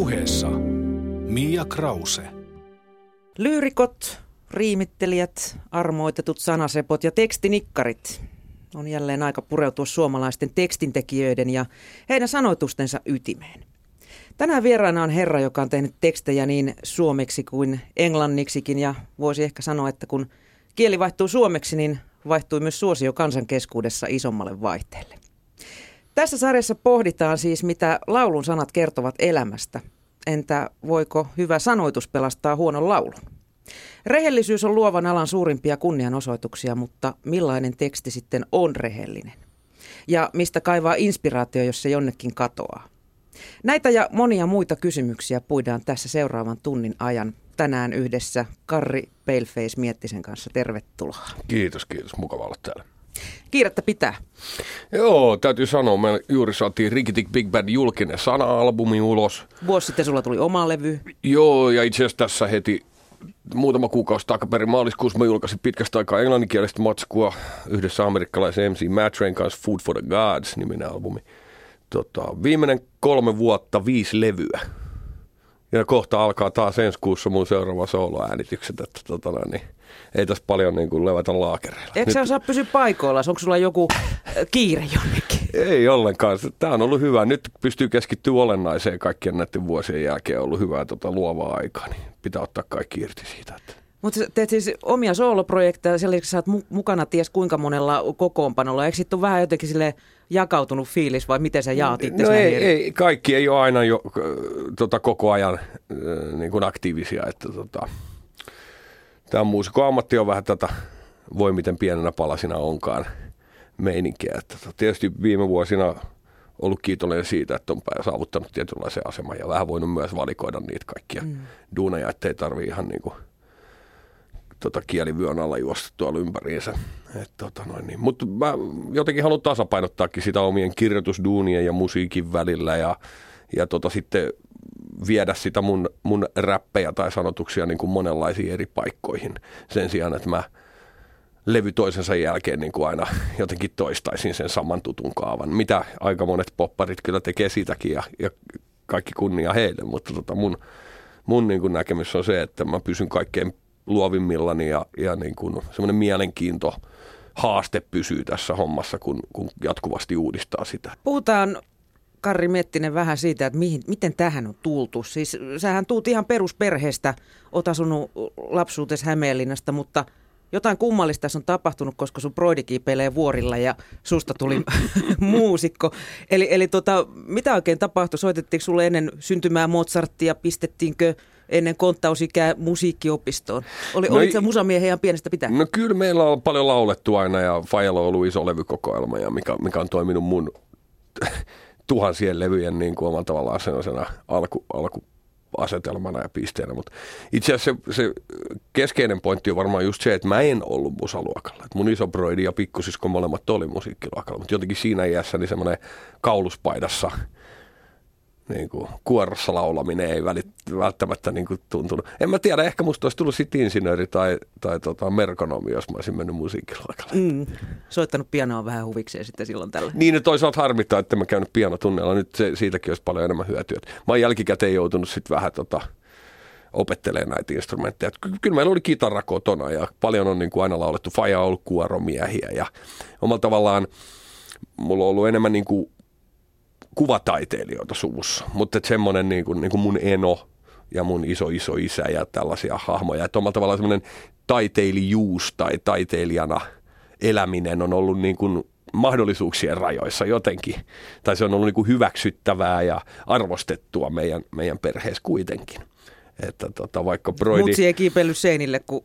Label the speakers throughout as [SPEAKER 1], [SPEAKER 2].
[SPEAKER 1] puheessa Mia Krause.
[SPEAKER 2] Lyyrikot, riimittelijät, armoitetut sanasepot ja tekstinikkarit. On jälleen aika pureutua suomalaisten tekstintekijöiden ja heidän sanoitustensa ytimeen. Tänään vieraana on herra, joka on tehnyt tekstejä niin suomeksi kuin englanniksikin ja voisi ehkä sanoa, että kun kieli vaihtuu suomeksi, niin vaihtui myös suosio kansan keskuudessa isommalle vaihteelle. Tässä sarjassa pohditaan siis, mitä laulun sanat kertovat elämästä. Entä voiko hyvä sanoitus pelastaa huonon laulun? Rehellisyys on luovan alan suurimpia kunnianosoituksia, mutta millainen teksti sitten on rehellinen? Ja mistä kaivaa inspiraatio, jos se jonnekin katoaa? Näitä ja monia muita kysymyksiä puidaan tässä seuraavan tunnin ajan tänään yhdessä Karri Paleface Miettisen kanssa. Tervetuloa.
[SPEAKER 3] Kiitos, kiitos. Mukava olla täällä.
[SPEAKER 2] Kiirettä pitää.
[SPEAKER 3] Joo, täytyy sanoa, me juuri saatiin Rikitik Big Band julkinen sana-albumi ulos.
[SPEAKER 2] Vuosi sitten sulla tuli oma levy.
[SPEAKER 3] Joo, ja itse asiassa tässä heti muutama kuukausi takaperin maaliskuussa mä julkaisin pitkästä aikaa englanninkielistä matskua yhdessä amerikkalaisen MC Matrain kanssa Food for the Gods niminen albumi. Tota, viimeinen kolme vuotta, viisi levyä. Ja kohta alkaa taas ensi kuussa mun seuraava soloäänitykset, että tota, niin, ei tässä paljon niin kuin levätä laakereilla.
[SPEAKER 2] Eikö sä osaa pysyä paikoilla? Onko sulla joku äh, kiire jonnekin?
[SPEAKER 3] Ei ollenkaan. Tämä on ollut hyvä. Nyt pystyy keskittyä olennaiseen kaikkien näiden vuosien jälkeen. On ollut hyvää tota, luovaa aikaa, niin pitää ottaa kaikki irti siitä. Että.
[SPEAKER 2] Mutta teet siis omia sooloprojekteja, sen lisäksi sä oot mu- mukana ties kuinka monella kokoonpanolla. Eikö sitten ole vähän jotenkin sille jakautunut fiilis vai miten sä jaat itse
[SPEAKER 3] No ei, ei, kaikki ei ole aina jo tota, koko ajan niin kuin aktiivisia. Että, tota, tämä muusikon ammatti on vähän tätä, voi miten pienenä palasina onkaan meininkiä. Että, tota, tietysti viime vuosina ollut kiitollinen siitä, että on saavuttanut tietynlaisen aseman ja vähän voinut myös valikoida niitä kaikkia mm. duuneja, ettei tarvi ihan niin kuin tota, kielivyön alla juosta tuolla ympäriinsä. tota niin. Mutta mä jotenkin haluan tasapainottaakin sitä omien kirjoitusduunien ja musiikin välillä ja, ja tota, sitten viedä sitä mun, mun räppejä tai sanotuksia niin kuin monenlaisiin eri paikkoihin sen sijaan, että mä levy toisensa jälkeen niin kuin aina jotenkin toistaisin sen saman tutun kaavan, mitä aika monet popparit kyllä tekee sitäkin ja, ja kaikki kunnia heille, mutta tota mun, mun niin kuin näkemys on se, että mä pysyn kaikkein luovimmillani ja, ja niin kuin semmoinen mielenkiinto, haaste pysyy tässä hommassa, kun, kun jatkuvasti uudistaa sitä.
[SPEAKER 2] Puhutaan Karri Mettinen vähän siitä, että mihin, miten tähän on tultu. Siis sähän tuut ihan perusperheestä, oot asunut lapsuutesi Hämeenlinnasta, mutta jotain kummallista tässä on tapahtunut, koska sun broidi kiipeilee vuorilla ja susta tuli muusikko. Eli, eli tota, mitä oikein tapahtui? Soitettiinko sulle ennen syntymää Mozarttia, pistettiinkö ennen konttausikää musiikkiopistoon? Oli, no, olit sä musamiehen ihan pienestä pitää?
[SPEAKER 3] No kyllä meillä on paljon laulettu aina ja Fajalla on ollut iso levykokoelma, ja mikä, mikä on toiminut mun tuhansien levyjen niin kuin omalla tavallaan sellaisena alku, alku asetelmana ja pisteenä, mutta itse asiassa se, se keskeinen pointti on varmaan just se, että mä en ollut musaluokalla. Et mun iso broidi ja pikkusisko molemmat oli musiikkiluokalla, mutta jotenkin siinä iässä niin semmoinen kauluspaidassa – niin kuin, kuorossa laulaminen ei välit, välttämättä niin kuin, tuntunut. En mä tiedä, ehkä musta olisi tullut sitten insinööri tai, tai tota, merkonomi, jos mä olisin mennyt musiikkiluokalle. Mm.
[SPEAKER 2] Soittanut pianoa vähän huvikseen sitten silloin tällä.
[SPEAKER 3] Niin, että toisaalta harmittaa, että mä käynyt pianotunnella. Nyt se, siitäkin olisi paljon enemmän hyötyä. Mä oon jälkikäteen joutunut sitten vähän tota, opettelee näitä instrumentteja. Kyllä meillä oli kitara kotona ja paljon on niin kuin aina laulettu. Faja on ollut kuoromiehiä ja omalla tavallaan mulla on ollut enemmän niin kuin kuvataiteilijoita suvussa, mutta semmoinen niin kuin, niin kuin mun eno ja mun iso iso isä ja tällaisia hahmoja. Että omalla tavallaan semmoinen taiteilijuus tai taiteilijana eläminen on ollut niin kuin mahdollisuuksien rajoissa jotenkin. Tai se on ollut niin kuin hyväksyttävää ja arvostettua meidän, meidän perheessä kuitenkin. Että tota, vaikka Broidi...
[SPEAKER 2] Mutsi ei kiipeillyt seinille, kun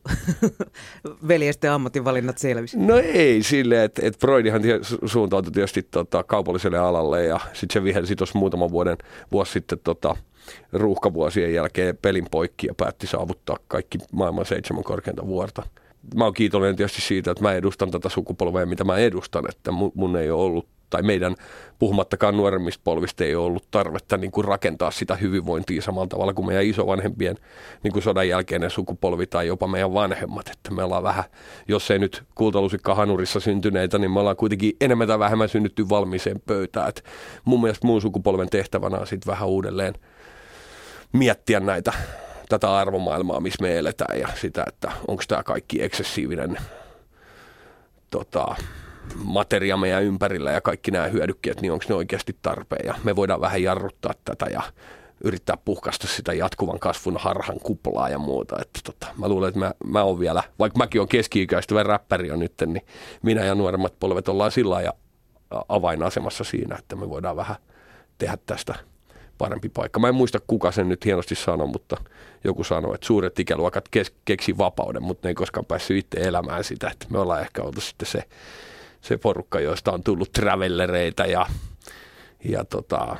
[SPEAKER 2] veljesten ammatinvalinnat selvisi.
[SPEAKER 3] No ei sille, että et Broidihan suuntautui tietysti tota, kaupalliselle alalle ja sitten se vihelsi tuossa muutaman vuoden vuosi sitten tota, ruuhkavuosien jälkeen pelin poikki ja päätti saavuttaa kaikki maailman seitsemän korkeinta vuorta. Mä oon kiitollinen tietysti siitä, että mä edustan tätä sukupolvea, mitä mä edustan, että mun, mun ei ole ollut tai meidän puhumattakaan nuoremmista polvista ei ole ollut tarvetta niin kuin rakentaa sitä hyvinvointia samalla tavalla kuin meidän isovanhempien niin kuin sodan jälkeinen sukupolvi tai jopa meidän vanhemmat. Että me ollaan vähän, jos ei nyt kultalusikka hanurissa syntyneitä, niin me ollaan kuitenkin enemmän tai vähemmän synnytty valmiiseen pöytään. Et mun mielestä muun sukupolven tehtävänä on sitten vähän uudelleen miettiä näitä, tätä arvomaailmaa, missä me eletään ja sitä, että onko tämä kaikki eksessiivinen tota, materia meidän ympärillä ja kaikki nämä hyödykkeet, niin onko ne oikeasti tarpeen. Ja me voidaan vähän jarruttaa tätä ja yrittää puhkasta sitä jatkuvan kasvun harhan kuplaa ja muuta. Että tota, mä luulen, että mä, mä oon vielä, vaikka mäkin on keski-ikäistyvä räppäri on nyt, niin minä ja nuoremmat polvet ollaan sillä ja avainasemassa siinä, että me voidaan vähän tehdä tästä parempi paikka. Mä en muista, kuka sen nyt hienosti sanoi, mutta joku sanoi, että suuret ikäluokat kes- keksi vapauden, mutta ne ei koskaan päässyt itse elämään sitä. Että me ollaan ehkä oltu sitten se, se porukka, joista on tullut travellereita ja, ja tota,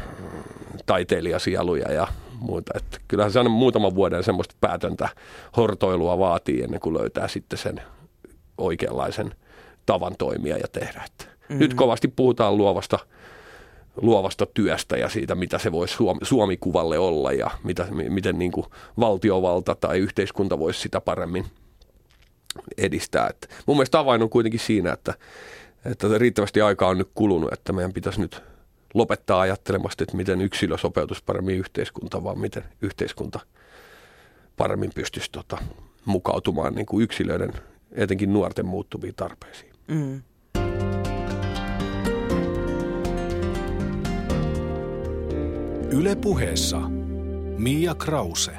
[SPEAKER 3] taiteilijasieluja ja muuta. Että kyllähän se on muutaman vuoden semmoista päätöntä hortoilua vaatii ennen kuin löytää sitten sen oikeanlaisen tavan toimia ja tehdä. Että mm-hmm. Nyt kovasti puhutaan luovasta luovasta työstä ja siitä, mitä se voisi Suomi, Suomi-kuvalle olla ja mitä, miten niin kuin valtiovalta tai yhteiskunta voisi sitä paremmin edistää. Et mun mielestä avain on kuitenkin siinä, että, että riittävästi aikaa on nyt kulunut, että meidän pitäisi nyt lopettaa ajattelemasta, että miten yksilö sopeutus paremmin yhteiskuntaan, vaan miten yhteiskunta paremmin pystyisi tota, mukautumaan niin kuin yksilöiden, etenkin nuorten muuttuviin tarpeisiin. Mm.
[SPEAKER 1] Yle puheessa Mia Krause.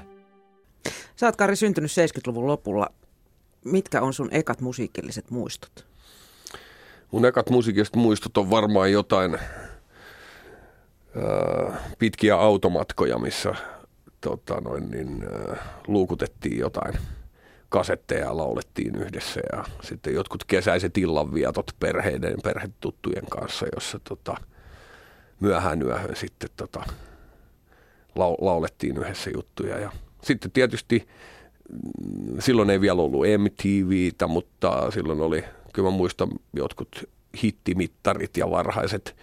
[SPEAKER 2] Sä oot Kari syntynyt 70-luvun lopulla. Mitkä on sun ekat musiikilliset muistot?
[SPEAKER 3] Mun ekat musiikilliset muistot on varmaan jotain äh, pitkiä automatkoja, missä tota noin, niin, äh, luukutettiin jotain kasetteja ja laulettiin yhdessä ja sitten jotkut kesäiset illanvietot perheiden, perhetuttujen kanssa, jossa tota, myöhään yöhön sitten tota, laulettiin yhdessä juttuja. Ja sitten tietysti mm, silloin ei vielä ollut MTVtä, mutta silloin oli, kyllä mä muistan jotkut hittimittarit ja varhaiset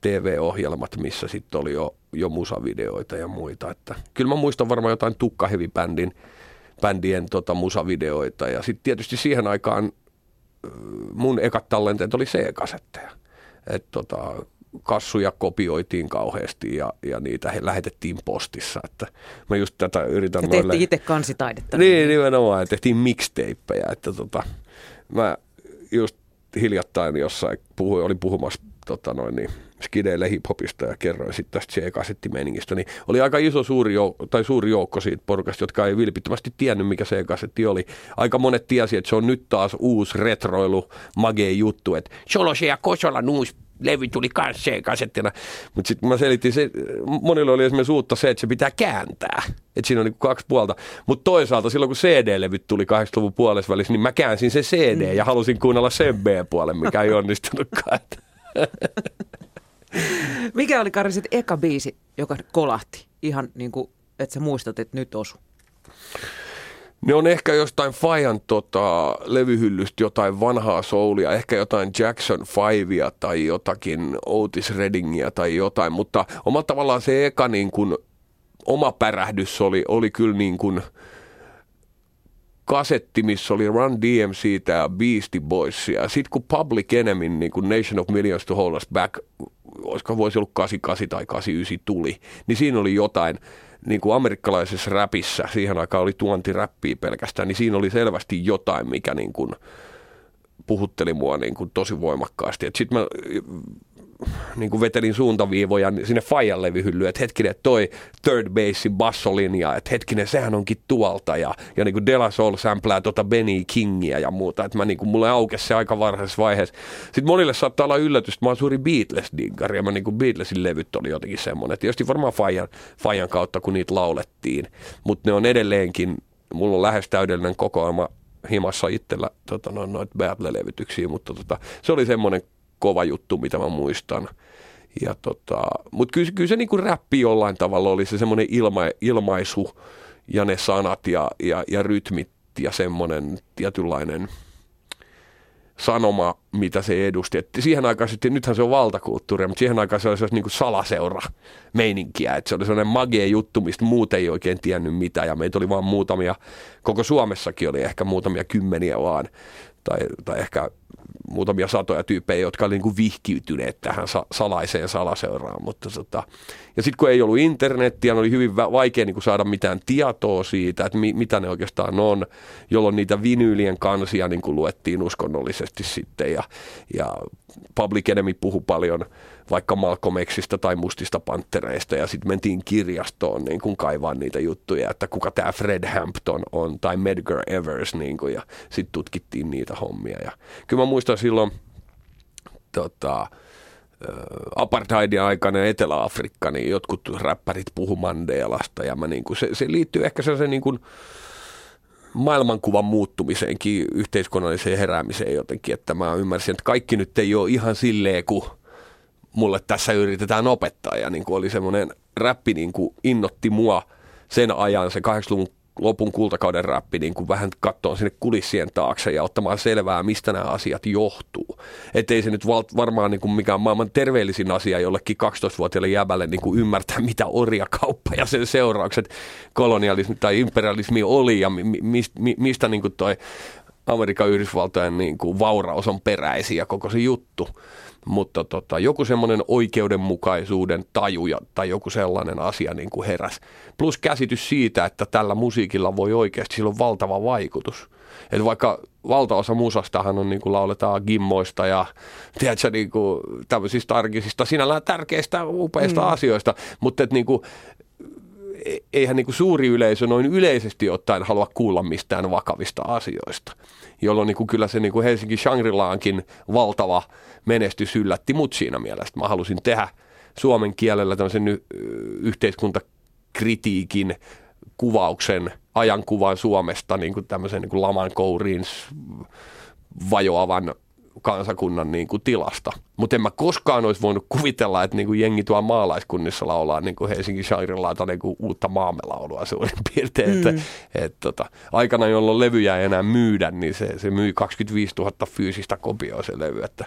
[SPEAKER 3] TV-ohjelmat, missä sitten oli jo, jo musavideoita ja muita. Että kyllä mä muistan varmaan jotain tukkahevibändin bändien tota, musavideoita ja sitten tietysti siihen aikaan mun ekat tallenteet oli C-kasetteja. Et tota, kassuja kopioitiin kauheasti ja, ja niitä he lähetettiin postissa. Että mä just tätä yritän
[SPEAKER 2] ja tehtiin noille... itse kansitaidetta.
[SPEAKER 3] Niin, nimenomaan. Ja tehtiin mixtapejä. Että tota, mä just hiljattain jossain puhuin, olin puhumassa tota noin, niin, skideille hiphopista ja kerroin sitten tästä C-kasettimeiningistä, niin oli aika iso suuri joukko, tai suuri joukko siitä porukasta, jotka ei vilpittömästi tiennyt, mikä C-kasetti oli. Aika monet tiesi, että se on nyt taas uusi retroilu, magee juttu, että Cholose ja Kosola uusi levy tuli kanssa kasettina. Mutta sitten mä selitin, se, monilla oli esimerkiksi uutta se, että se pitää kääntää. Että siinä on niin kaksi puolta. Mutta toisaalta silloin kun CD-levyt tuli 80-luvun puolessa välissä, niin mä käänsin se CD mm. ja halusin kuunnella sen B-puolen, mikä ei onnistunutkaan.
[SPEAKER 2] mikä oli Kari sitten eka biisi, joka kolahti? Ihan niin kuin, että sä muistat, että nyt osu.
[SPEAKER 3] Ne on ehkä jostain Fajan tota, levyhyllystä jotain vanhaa soulia, ehkä jotain Jackson 5 tai jotakin Otis Reddingia tai jotain, mutta omalla tavallaan se eka niin kuin, oma pärähdys oli, oli kyllä niin kuin, kasetti, missä oli Run DMC ja Beastie Boys. Ja sitten kun Public Enemy, niin kuin Nation of Millions to Hold Us Back, olisiko voisi ollut 88 tai 89 tuli, niin siinä oli jotain, niin kuin amerikkalaisessa räpissä, siihen aikaan oli tuontiräppiä pelkästään, niin siinä oli selvästi jotain, mikä niin kuin puhutteli mua niin kuin tosi voimakkaasti. Sitten mä niin kuin vetelin suuntaviivoja sinne Fajan levyhyllyyn, että hetkinen, että toi third bassin bassolinja, että hetkinen, sehän onkin tuolta ja, ja niin kuin De La Soul samplää tota Benny Kingia ja muuta, että mä niin kuin, mulle aukesi se aika varhaisessa vaiheessa. Sitten monille saattaa olla yllätys, että mä oon suuri Beatles-diggari ja mä niin kuin Beatlesin levyt oli jotenkin semmoinen, tietysti varmaan Fajan, Fajan kautta, kun niitä laulettiin, mutta ne on edelleenkin, mulla on lähes täydellinen kokoelma himassa itsellä tota, noin, noita Battle-levytyksiä, mutta tota, se oli semmoinen kova juttu, mitä mä muistan. Ja tota, Mutta kyllä, kyllä se niinku räppi jollain tavalla oli se semmoinen ilma, ilmaisu ja ne sanat ja, ja, ja rytmit ja semmoinen tietynlainen sanoma, mitä se edusti. Et siihen aikaan sitten, nythän se on valtakulttuuria, mutta siihen aikaan se oli niin kuin salaseura meininkiä. Et se oli sellainen magia juttu, mistä muut ei oikein tiennyt mitä ja meitä oli vaan muutamia, koko Suomessakin oli ehkä muutamia kymmeniä vaan, tai, tai ehkä muutamia satoja tyyppejä, jotka oli niin kuin vihkiytyneet tähän sa- salaiseen salaseuraan. Mutta tota, ja sitten kun ei ollut internettiä, niin oli hyvin vaikea niin saada mitään tietoa siitä, että mi- mitä ne oikeastaan on, jolloin niitä vinyylien kansia niin kuin luettiin uskonnollisesti sitten. Ja, ja Public Enemy puhui paljon vaikka Malcolm Xistä tai Mustista Panttereista ja sitten mentiin kirjastoon niin kuin kaivaa niitä juttuja, että kuka tämä Fred Hampton on tai Medgar Evers niin kuin, ja sitten tutkittiin niitä hommia. Ja kyllä mä muistan silloin tota, apartheidin aikana Etelä-Afrikka, niin jotkut räppärit puhu Mandelasta ja mä niin kuin, se, se liittyy ehkä sellaisen niin kuin, maailmankuvan muuttumiseenkin, yhteiskunnalliseen heräämiseen jotenkin, että mä ymmärsin, että kaikki nyt ei ole ihan silleen, kun mulle tässä yritetään opettaa. Ja niin kuin oli semmoinen räppi niin kuin innotti mua sen ajan, se 80-luvun lopun kultakauden räppi, niin kuin vähän katsoa sinne kulissien taakse ja ottamaan selvää, mistä nämä asiat johtuu. Että ei se nyt varmaan niin kuin mikään maailman terveellisin asia jollekin 12-vuotiaille jäbälle niin kuin ymmärtää, mitä orjakauppa ja sen seuraukset kolonialismi tai imperialismi oli ja mi- mi- mistä niin kuin toi Amerikan Yhdysvaltojen niin kuin vauraus on peräisin ja koko se juttu mutta tota, joku semmoinen oikeudenmukaisuuden tajuja tai joku sellainen asia niin kuin heräs. Plus käsitys siitä, että tällä musiikilla voi oikeasti, sillä on valtava vaikutus. Et vaikka valtaosa musastahan on niin kuin lauletaan gimmoista ja tiedätkö, niin kuin, tämmöisistä arkisista, sinällään tärkeistä, upeista mm. asioista, mutta et, niin kuin, e-, eihän niin kuin suuri yleisö noin yleisesti ottaen halua kuulla mistään vakavista asioista, jolloin niin kuin kyllä se niin kuin Helsinki Shangri-Laankin valtava menestys yllätti mut siinä mielessä. Mä halusin tehdä suomen kielellä tämmöisen y- yhteiskuntakritiikin kuvauksen, ajankuvan Suomesta niin kuin tämmöisen niin kuin laman kouriin vajoavan kansakunnan niin kuin tilasta. Mutta en mä koskaan olisi voinut kuvitella, että niin kuin jengi tuo maalaiskunnissa laulaa niin kuin Helsingin Shangri-Laata niin kuin uutta maamelaulua suurin piirtein. Mm. Että, et, tota, aikana, jolloin levyjä ei enää myydä, niin se, se myi 25 000 fyysistä kopioa se levy. Että,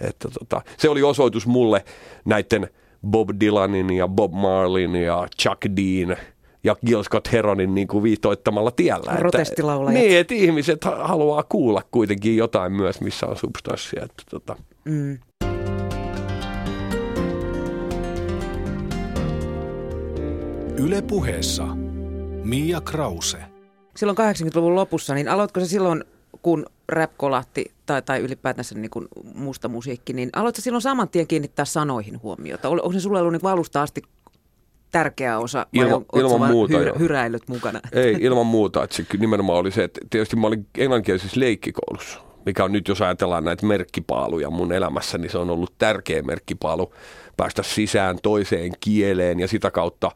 [SPEAKER 3] että tota, se oli osoitus mulle näiden Bob Dylanin ja Bob Marlin ja Chuck Dean – ja Gil Scott Heronin niin kuin viitoittamalla tiellä.
[SPEAKER 2] Protestilaulajat.
[SPEAKER 3] Että, niin, että ihmiset haluaa kuulla kuitenkin jotain myös, missä on substanssia. Että, tota. mm.
[SPEAKER 1] Yle puheessa Mia Krause.
[SPEAKER 2] Silloin 80-luvun lopussa, niin aloitko se silloin, kun rap kolahti tai, tai ylipäätänsä niin kuin musta musiikki, niin aloitko silloin saman tien kiinnittää sanoihin huomiota? Onko se sulle ollut niin alusta asti tärkeä osa vai
[SPEAKER 3] ilman, on, ilman muuta,
[SPEAKER 2] hyr, hyräilyt mukana?
[SPEAKER 3] Ei, ilman muuta. Että se nimenomaan oli se, että tietysti mä olin englanninkielisessä leikkikoulussa, mikä on nyt, jos ajatellaan näitä merkkipaaluja mun elämässä, niin se on ollut tärkeä merkkipaalu päästä sisään toiseen kieleen ja sitä kautta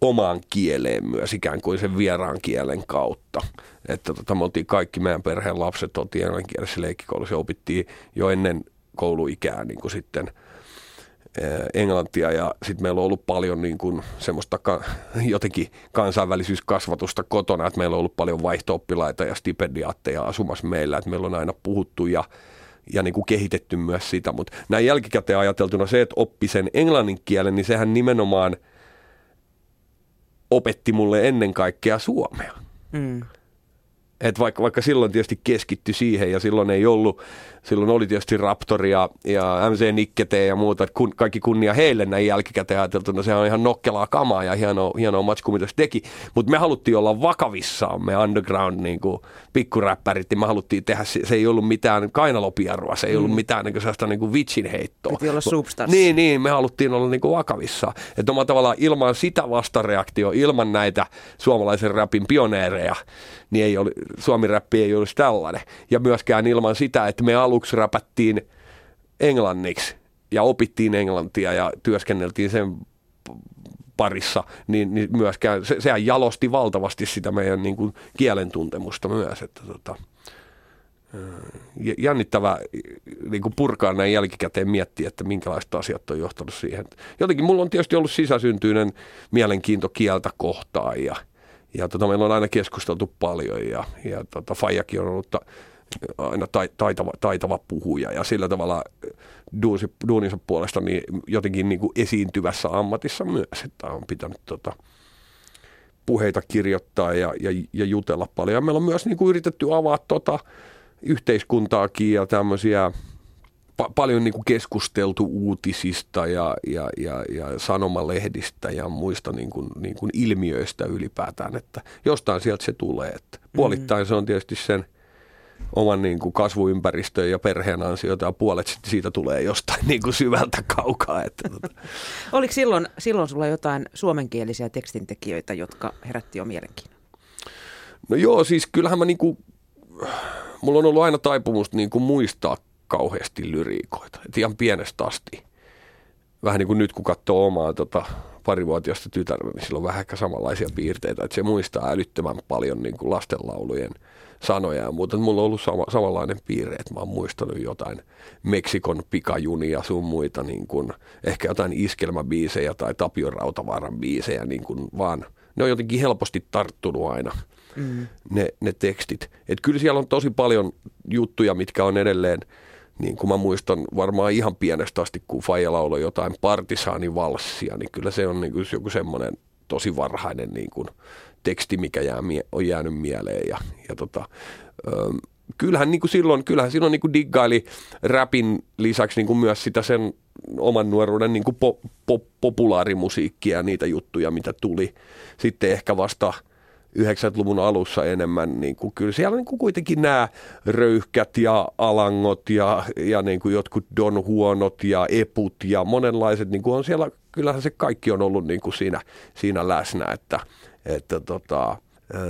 [SPEAKER 3] omaan kieleen myös ikään kuin sen vieraan kielen kautta. Että tota, me oltiin kaikki meidän perheen lapset, oltiin englanninkielisessä leikkikoulussa ja opittiin jo ennen kouluikää niin kuin sitten – englantia ja sitten meillä on ollut paljon niin kuin semmoista ka- jotenkin kansainvälisyyskasvatusta kotona, että meillä on ollut paljon vaihtooppilaita ja stipendiaatteja asumassa meillä, että meillä on aina puhuttu ja, ja niin kuin kehitetty myös sitä, mutta näin jälkikäteen ajateltuna se, että oppi sen englannin kielen, niin sehän nimenomaan opetti mulle ennen kaikkea suomea. Mm. Et vaikka, vaikka silloin tietysti keskitty siihen ja silloin ei ollut silloin oli tietysti Raptori ja, ja MC Nikkete ja muuta, että kun, kaikki kunnia heille näin jälkikäteen ajateltuna, se on ihan nokkelaa kamaa ja hienoa, hienoa matsku, mitä se teki. Mutta me haluttiin olla vakavissaan, me underground niin kuin, pikkuräppärit, niin me haluttiin tehdä, se, se ei ollut mitään kainalopiarua, se ei ollut mm. mitään niin kuin, sellaista niin kuin vitsin heittoa.
[SPEAKER 2] Piti olla substanssi.
[SPEAKER 3] Niin, niin, me haluttiin olla niin kuin, vakavissaan. Että omalla tavallaan ilman sitä vastareaktio, ilman näitä suomalaisen rapin pioneereja, niin ei oli, Suomi-räppi ei olisi tällainen. Ja myöskään ilman sitä, että me aluksi räpättiin englanniksi ja opittiin englantia ja työskenneltiin sen parissa, niin, niin myöskään se, sehän jalosti valtavasti sitä meidän niin kuin, kielen tuntemusta myös. Että, tota, jännittävä niin kuin purkaa näin jälkikäteen miettiä, että minkälaiset asiat on johtanut siihen. Jotenkin mulla on tietysti ollut sisäsyntyinen mielenkiinto kieltä kohtaan ja, ja tota, meillä on aina keskusteltu paljon ja, ja tota, Fajakin on ollut aina taitava, taitava puhuja ja sillä tavalla duunsi, duuninsa puolesta niin jotenkin niin kuin esiintyvässä ammatissa myös, että on pitänyt tota, puheita kirjoittaa ja, ja, ja jutella paljon. Ja meillä on myös niin kuin yritetty avaa tota, yhteiskuntaakin ja tämmöisiä pa- paljon niin kuin keskusteltu uutisista ja, ja, ja, ja sanomalehdistä ja muista niin kuin, niin kuin ilmiöistä ylipäätään, että jostain sieltä se tulee. Että puolittain se on tietysti sen oman niin kuin kasvuympäristön ja perheen ansiota ja puolet siitä tulee jostain niin kuin syvältä kaukaa. Että, tota.
[SPEAKER 2] Oliko silloin, silloin sulla jotain suomenkielisiä tekstintekijöitä, jotka herätti jo mielenkiinnon?
[SPEAKER 3] No joo, siis kyllähän mä niin kuin, mulla on ollut aina taipumus niin kuin muistaa kauheasti lyriikoita. Et ihan pienestä asti. Vähän niin kuin nyt, kun katsoo omaa tota, parivuotiaista tytärtä, niin sillä on vähän samanlaisia piirteitä. Että se muistaa älyttömän paljon niin kuin lastenlaulujen sanoja ja muuta. Mulla on ollut sama, samanlainen piirre, että mä oon muistanut jotain Meksikon pikajunia sun muita, niin kuin, ehkä jotain iskelmäbiisejä tai Tapio Rautavaaran biisejä, niin kuin vaan ne on jotenkin helposti tarttunut aina mm. ne, ne tekstit. Et kyllä siellä on tosi paljon juttuja, mitkä on edelleen – niin kuin mä muistan varmaan ihan pienestä asti, kun Faija lauloi jotain partisaanivalssia, niin kyllä se on niin kuin joku semmoinen tosi varhainen niin kuin teksti, mikä jää, on jäänyt mieleen. Ja, ja tota, ö, kyllähän niin kuin silloin, kyllähän silloin niin kuin diggaili rapin lisäksi niin kuin myös sitä sen oman nuoruuden niin kuin po, po, populaarimusiikkia ja niitä juttuja, mitä tuli. Sitten ehkä vasta – 90-luvun alussa enemmän, niin kuin, kyllä siellä niin kuin kuitenkin nämä röyhkät ja alangot ja, ja niin kuin jotkut Don Huonot ja Eput ja monenlaiset, niin kuin on siellä, kyllähän se kaikki on ollut niin kuin siinä, siinä läsnä, että, että tota,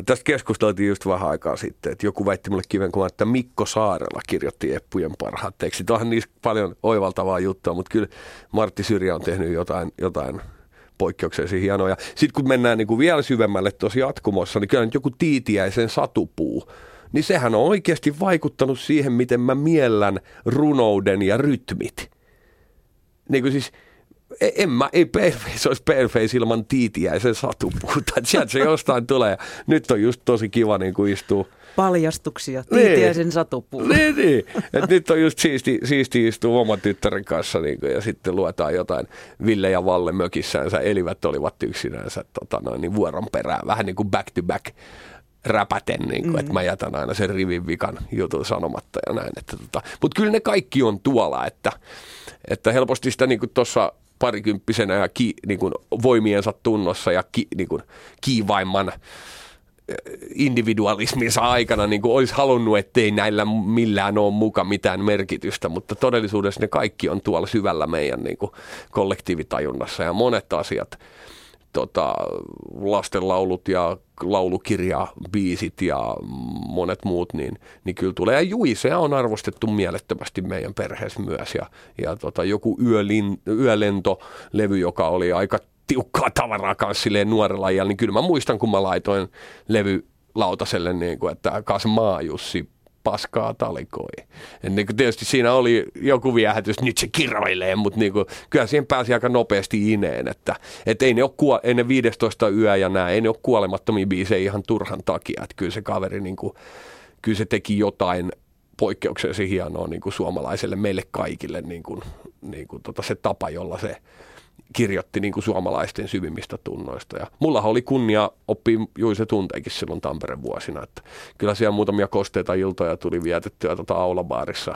[SPEAKER 3] Tästä keskusteltiin just vähän aikaa sitten, että joku väitti mulle kivenkuvan, että Mikko Saarella kirjoitti Eppujen parhaat tekstit. Onhan niissä paljon oivaltavaa juttua, mutta kyllä Martti Syrjä on tehnyt jotain, jotain poikkeuksellisen hienoja. Sitten kun mennään niin kuin vielä syvemmälle tuossa jatkumossa, niin kyllä nyt joku tiitiäisen satupuu, niin sehän on oikeasti vaikuttanut siihen, miten mä miellän runouden ja rytmit. Niin kuin siis, en mä, ei Paleface olisi Paleface ilman tiitiäisen satupuuta. Sieltä se jostain tulee. Nyt on just tosi kiva niin kuin istua
[SPEAKER 2] paljastuksia, tiitiäisen niin. satupuu.
[SPEAKER 3] Niin, niin. Et nyt on just siisti, siisti istua oman tyttären kanssa niin kuin, ja sitten luetaan jotain Ville ja Valle mökissäänsä, elivät olivat yksinänsä tota noin, niin vuoron perään, vähän niin kuin back to back räpäten, niin kuin, mm. että mä jätän aina sen rivin vikan jutun sanomatta ja näin. Että, tota. Mutta kyllä ne kaikki on tuolla, että, että helposti sitä niin tuossa parikymppisenä ja ki, niin kuin voimiensa tunnossa ja ki, niin kuin kiivaimman individualisminsa aikana niin kuin olisi halunnut, ettei näillä millään ole muka mitään merkitystä, mutta todellisuudessa ne kaikki on tuolla syvällä meidän niin kuin kollektiivitajunnassa. Ja monet asiat, tota, lastenlaulut ja laulukirja, biisit ja monet muut, niin, niin kyllä tulee. Ja Juisea on arvostettu mielettömästi meidän perheessä myös. Ja, ja tota, joku yölin, yölentolevy, joka oli aika tiukkaa tavaraa kanssa silleen nuorella iällä, niin kyllä mä muistan, kun mä laitoin levy lautaselle, niin kuin, että kas Maajussi paskaa talikoi. Niin kuin tietysti siinä oli joku viehätys, nyt se kiroilee, mutta niin kuin, kyllä siihen pääsi aika nopeasti ineen, että et ei ne ole kuo- ennen 15 yö ja nämä, ei ne ole kuolemattomia biisejä ihan turhan takia, että kyllä se kaveri, niin kuin, kyllä se teki jotain poikkeuksellisen hienoa niin kuin suomalaiselle, meille kaikille niin kuin, niin kuin tota se tapa, jolla se kirjoitti niin kuin suomalaisten syvimmistä tunnoista. Ja mulla oli kunnia oppia Juise Tunteikin silloin Tampereen vuosina. Että kyllä siellä muutamia kosteita iltoja tuli vietettyä tota aulabaarissa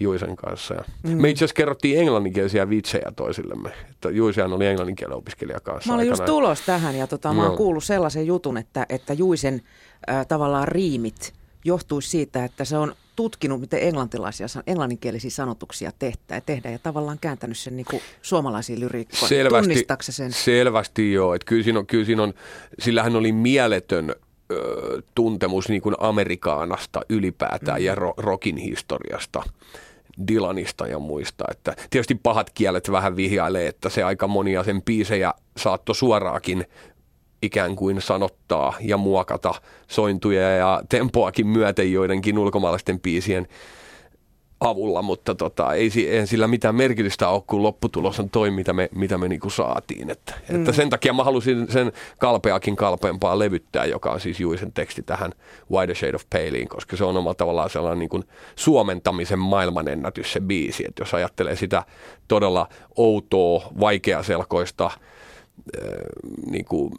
[SPEAKER 3] Juisen kanssa. Ja mm. Me itse asiassa kerrottiin englanninkielisiä vitsejä toisillemme. Että Juisehan oli englanninkielen opiskelija kanssa.
[SPEAKER 2] Mä olin just tulos tähän ja tota, mä oon kuullut sellaisen jutun, että, että Juisen äh, tavallaan riimit johtuisi siitä, että se on tutkinut, miten englantilaisia, englanninkielisiä sanotuksia tehdään, tehdään ja tavallaan kääntänyt sen niin kuin suomalaisiin lyriikkoihin. Selvästi, sen?
[SPEAKER 3] Selvästi joo. Että kyllä, siinä on, kyllä siinä on, sillähän oli mieletön ö, tuntemus niin kuin Amerikaanasta ylipäätään mm. ja ro, rockin historiasta. Dylanista ja muista. Että tietysti pahat kielet vähän vihjailee, että se aika monia sen biisejä saatto suoraakin ikään kuin sanottaa ja muokata sointuja ja tempoakin myöten joidenkin ulkomaalaisten biisien avulla, mutta tota, ei, ei sillä mitään merkitystä ole, kun lopputulos on toi, mitä me, mitä me niinku saatiin. Että, mm. että sen takia mä halusin sen kalpeakin kalpeampaa levyttää, joka on siis Juisen teksti tähän the Shade of Paleen, koska se on omalla tavallaan sellainen niin kuin suomentamisen maailmanennätys se biisi. Että jos ajattelee sitä todella outoa, vaikeaselkoista, äh, niin kuin,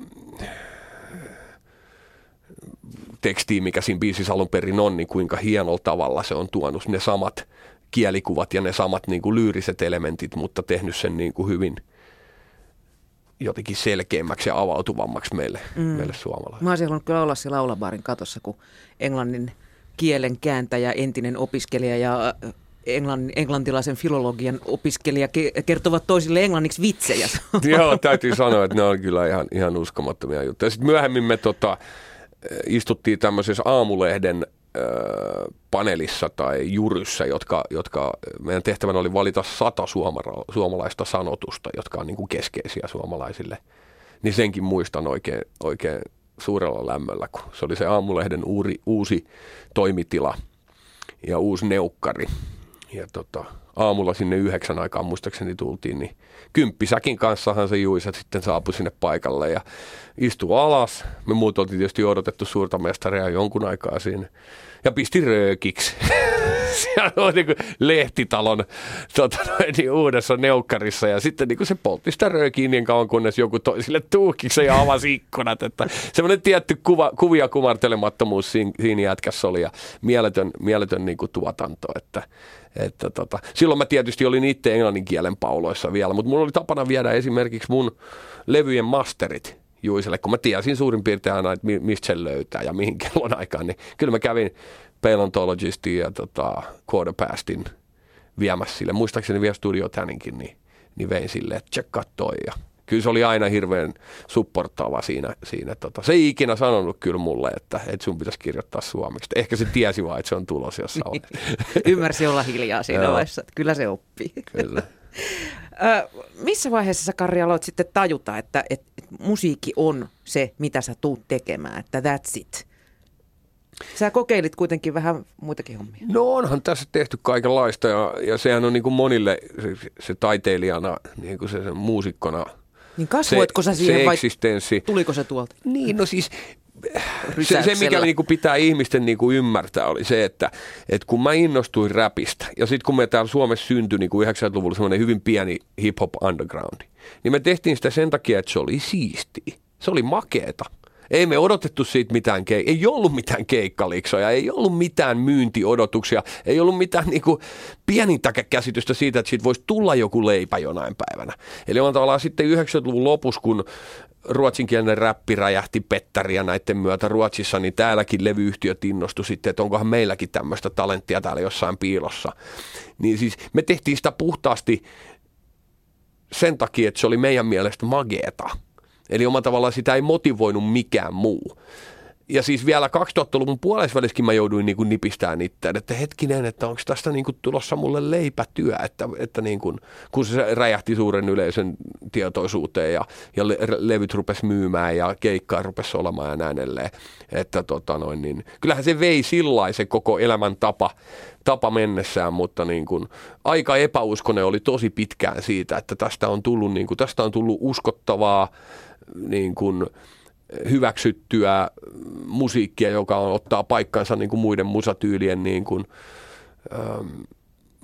[SPEAKER 3] tekstiin, mikä siinä biisissä alun perin on, niin kuinka hienolla tavalla se on tuonut ne samat kielikuvat ja ne samat niin kuin lyyriset elementit, mutta tehnyt sen niin kuin hyvin jotenkin selkeämmäksi ja avautuvammaksi meille, mm. meille suomalaisille.
[SPEAKER 2] Mä olisin halunnut kyllä olla siellä laulabaarin katossa, kun englannin kielen kääntäjä, entinen opiskelija ja englantilaisen filologian opiskelija kertovat toisille englanniksi vitsejä.
[SPEAKER 3] Joo, täytyy sanoa, että ne on kyllä ihan, ihan uskomattomia juttuja. Sitten myöhemmin me tota, istuttiin tämmöisessä aamulehden paneelissa tai juryssä, jotka, jotka meidän tehtävänä oli valita sata suomala, suomalaista sanotusta, jotka on niin kuin keskeisiä suomalaisille. Niin senkin muistan oikein, oikein suurella lämmöllä, kun se oli se aamulehden uuri, uusi toimitila ja uusi neukkari ja tota, aamulla sinne yhdeksän aikaan muistaakseni tultiin, niin kymppisäkin kanssahan se Juisa sitten saapui sinne paikalle ja istui alas. Me muut oltiin tietysti odotettu suurta mestaria jonkun aikaa siinä ja pisti röökiksi. Siellä on niin lehtitalon tota, niin uudessa neukkarissa ja sitten niin se poltti sitä röökiin niin kauan, kunnes joku toi sille tuukiksi ja avasi ikkunat. Että semmoinen tietty kuva, kuvia kumartelemattomuus siinä, siinä jätkässä oli ja mieletön, mieletön niin kuin tuotanto. Että, että tota, silloin mä tietysti olin itse englannin kielen pauloissa vielä, mutta mulla oli tapana viedä esimerkiksi mun levyjen masterit Juiselle, kun mä tiesin suurin piirtein aina, että mistä sen löytää ja mihin kellon aikaan, niin kyllä mä kävin Paleontologistin ja tota, Quarterpastin viemässä sille. Muistaakseni vielä Studio Täninkin, niin, niin vein sille, että tsekkaa toi. Ja kyllä se oli aina hirveän supportaava siinä. siinä tota. Se ei ikinä sanonut kyllä mulle, että, että sun pitäisi kirjoittaa suomeksi. Ehkä se tiesi vaan, että se on tulos jossain
[SPEAKER 2] Ymmärsi olla hiljaa siinä vaiheessa, että kyllä se oppii.
[SPEAKER 3] Kyllä.
[SPEAKER 2] missä vaiheessa sä Karri aloit sitten tajuta, että, että, että musiikki on se, mitä sä tuut tekemään, että that's it? Sä kokeilit kuitenkin vähän muitakin hommia.
[SPEAKER 3] No onhan tässä tehty kaikenlaista ja, ja sehän on niin kuin monille se, se taiteilijana, niin kuin se, se muusikkona.
[SPEAKER 2] Niin kasvoitko
[SPEAKER 3] se,
[SPEAKER 2] sä siihen
[SPEAKER 3] se
[SPEAKER 2] vai
[SPEAKER 3] eksistenssi.
[SPEAKER 2] tuliko se tuolta?
[SPEAKER 3] Niin, no siis se, se, mikä niin kuin pitää ihmisten niin kuin ymmärtää, oli se, että, että kun mä innostuin räpistä, ja sitten kun me täällä Suomessa syntyi niin kuin 90-luvulla semmoinen hyvin pieni hip-hop underground, niin me tehtiin sitä sen takia, että se oli siistiä. Se oli makeeta. Ei me odotettu siitä mitään, keik- ei ollut mitään keikkaliksoja, ei ollut mitään myyntiodotuksia, ei ollut mitään niinku pienintäkään käsitystä siitä, että siitä voisi tulla joku leipä jonain päivänä. Eli on tavallaan sitten 90-luvun lopussa, kun ruotsinkielinen räppi räjähti Pettäriä näiden myötä Ruotsissa, niin täälläkin levyyhtiöt innostu sitten, että onkohan meilläkin tämmöistä talenttia täällä jossain piilossa. Niin siis me tehtiin sitä puhtaasti sen takia, että se oli meidän mielestä mageeta. Eli oma tavallaan sitä ei motivoinut mikään muu. Ja siis vielä 2000-luvun puolesväliskin mä jouduin niin kuin nipistämään itseään, että hetkinen, että onko tästä niin kuin tulossa mulle leipätyö, että, että niin kuin, kun se räjähti suuren yleisön tietoisuuteen ja, ja le- levyt rupesi myymään ja keikkaa rupesi olemaan ja näin edelleen. Että tota noin, niin, kyllähän se vei sillä se koko elämän tapa, tapa mennessään, mutta niin kuin, aika epäuskonen oli tosi pitkään siitä, että tästä on tullut, niin kuin, tästä on tullut uskottavaa niin kuin, hyväksyttyä musiikkia, joka on, ottaa paikkansa niin kuin muiden musatyylien niin kuin, ähm,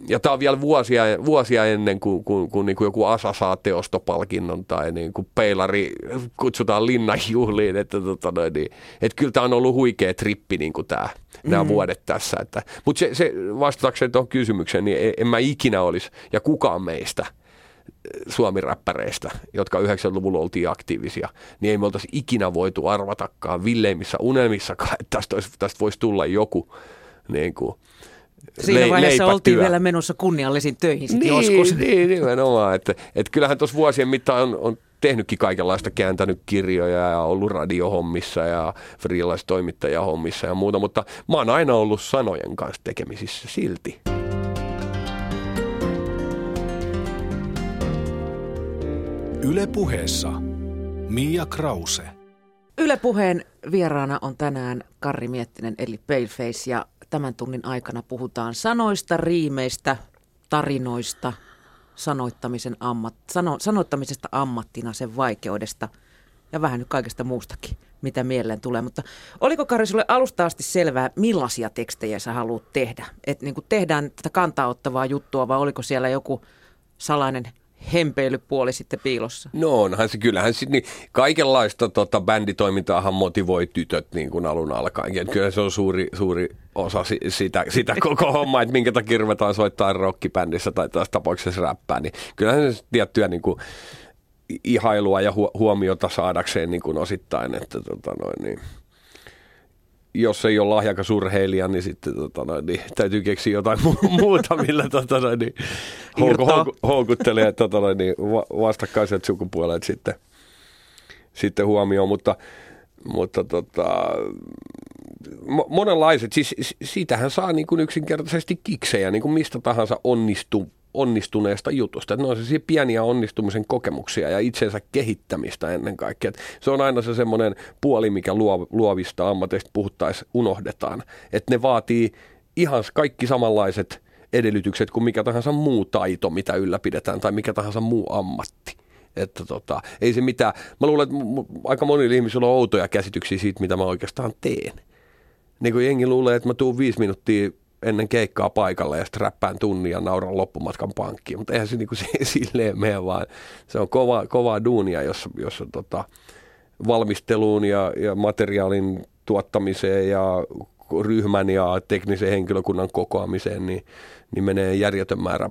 [SPEAKER 3] ja tämä on vielä vuosia, vuosia ennen kuin, kuin, kuin, niin kuin joku Asa saa teostopalkinnon tai niin kuin Peilari kutsutaan linnanjuhliin. Että, tota, noin, niin, että kyllä tämä on ollut huikea trippi niin kuin tämä, mm. nämä vuodet tässä. Että, mutta se, se vastatakseni tuohon kysymykseen, niin en, en mä ikinä olisi, ja kukaan meistä – suomiräppäreistä, jotka 90-luvulla oltiin aktiivisia, niin ei me oltaisi ikinä voitu arvatakaan villeimmissä unelmissakaan, että tästä, olisi, tästä voisi tulla joku niin kuin,
[SPEAKER 2] Siinä le- vaiheessa oltiin vielä menossa kunniallisiin töihin sitten
[SPEAKER 3] niin,
[SPEAKER 2] joskus.
[SPEAKER 3] Niin, nimenomaan. Että, että kyllähän tuossa vuosien mittaan on, on tehnytkin kaikenlaista, kääntänyt kirjoja ja ollut radiohommissa ja freelance-toimittajahommissa ja muuta, mutta mä oon aina ollut sanojen kanssa tekemisissä silti.
[SPEAKER 1] Yle puheessa Mia Krause.
[SPEAKER 2] Yle puheen vieraana on tänään Karri Miettinen eli Paleface ja tämän tunnin aikana puhutaan sanoista, riimeistä, tarinoista, sanoittamisen ammat, sano, sanoittamisesta ammattina, sen vaikeudesta ja vähän nyt kaikesta muustakin, mitä mieleen tulee. Mutta oliko Kari sulle alusta asti selvää, millaisia tekstejä sä haluat tehdä? Että niin tehdään tätä kantaa ottavaa juttua vai oliko siellä joku salainen hempeilypuoli sitten piilossa?
[SPEAKER 3] No onhan se, kyllähän sit, niin, kaikenlaista tota, bänditoimintaahan motivoi tytöt niin kuin alun alkaen. Kyllä se on suuri, suuri osa si, sitä, sitä koko hommaa, että minkä takia ruvetaan soittaa rockibändissä tai tässä tapauksessa räppää. Niin kyllähän se tiettyä niin kuin, ihailua ja huomiota saadakseen niin kuin osittain, että tota noin, niin, jos ei ole lahjakas urheilija, niin sitten tota noin, niin, täytyy keksiä jotain muuta, millä tota noin, niin, houku, houku, houkuttelee tota noin, niin, vastakkaiset sukupuolet sitten, sitten huomioon, mutta, mutta tota, monenlaiset, siis siitähän saa niin kuin yksinkertaisesti kiksejä niin kuin mistä tahansa onnistu, onnistuneesta jutusta. ne on se pieniä onnistumisen kokemuksia ja itsensä kehittämistä ennen kaikkea. Et se on aina se semmoinen puoli, mikä luo, luovista ammateista puhuttaessa unohdetaan. Että ne vaatii ihan kaikki samanlaiset edellytykset kuin mikä tahansa muu taito, mitä ylläpidetään, tai mikä tahansa muu ammatti. Että tota, ei se mitään. Mä luulen, että aika monilla ihmisillä on outoja käsityksiä siitä, mitä mä oikeastaan teen. Niin kuin jengi luulee, että mä tuun viisi minuuttia ennen keikkaa paikalle ja sitten räppään tunnin ja nauran loppumatkan pankkiin. Mutta eihän se niinku se, silleen mene, vaan se on kova, kovaa duunia, jossa, jossa tota, valmisteluun ja, ja materiaalin tuottamiseen ja ryhmän ja teknisen henkilökunnan kokoamiseen, niin, niin menee järjetön määrä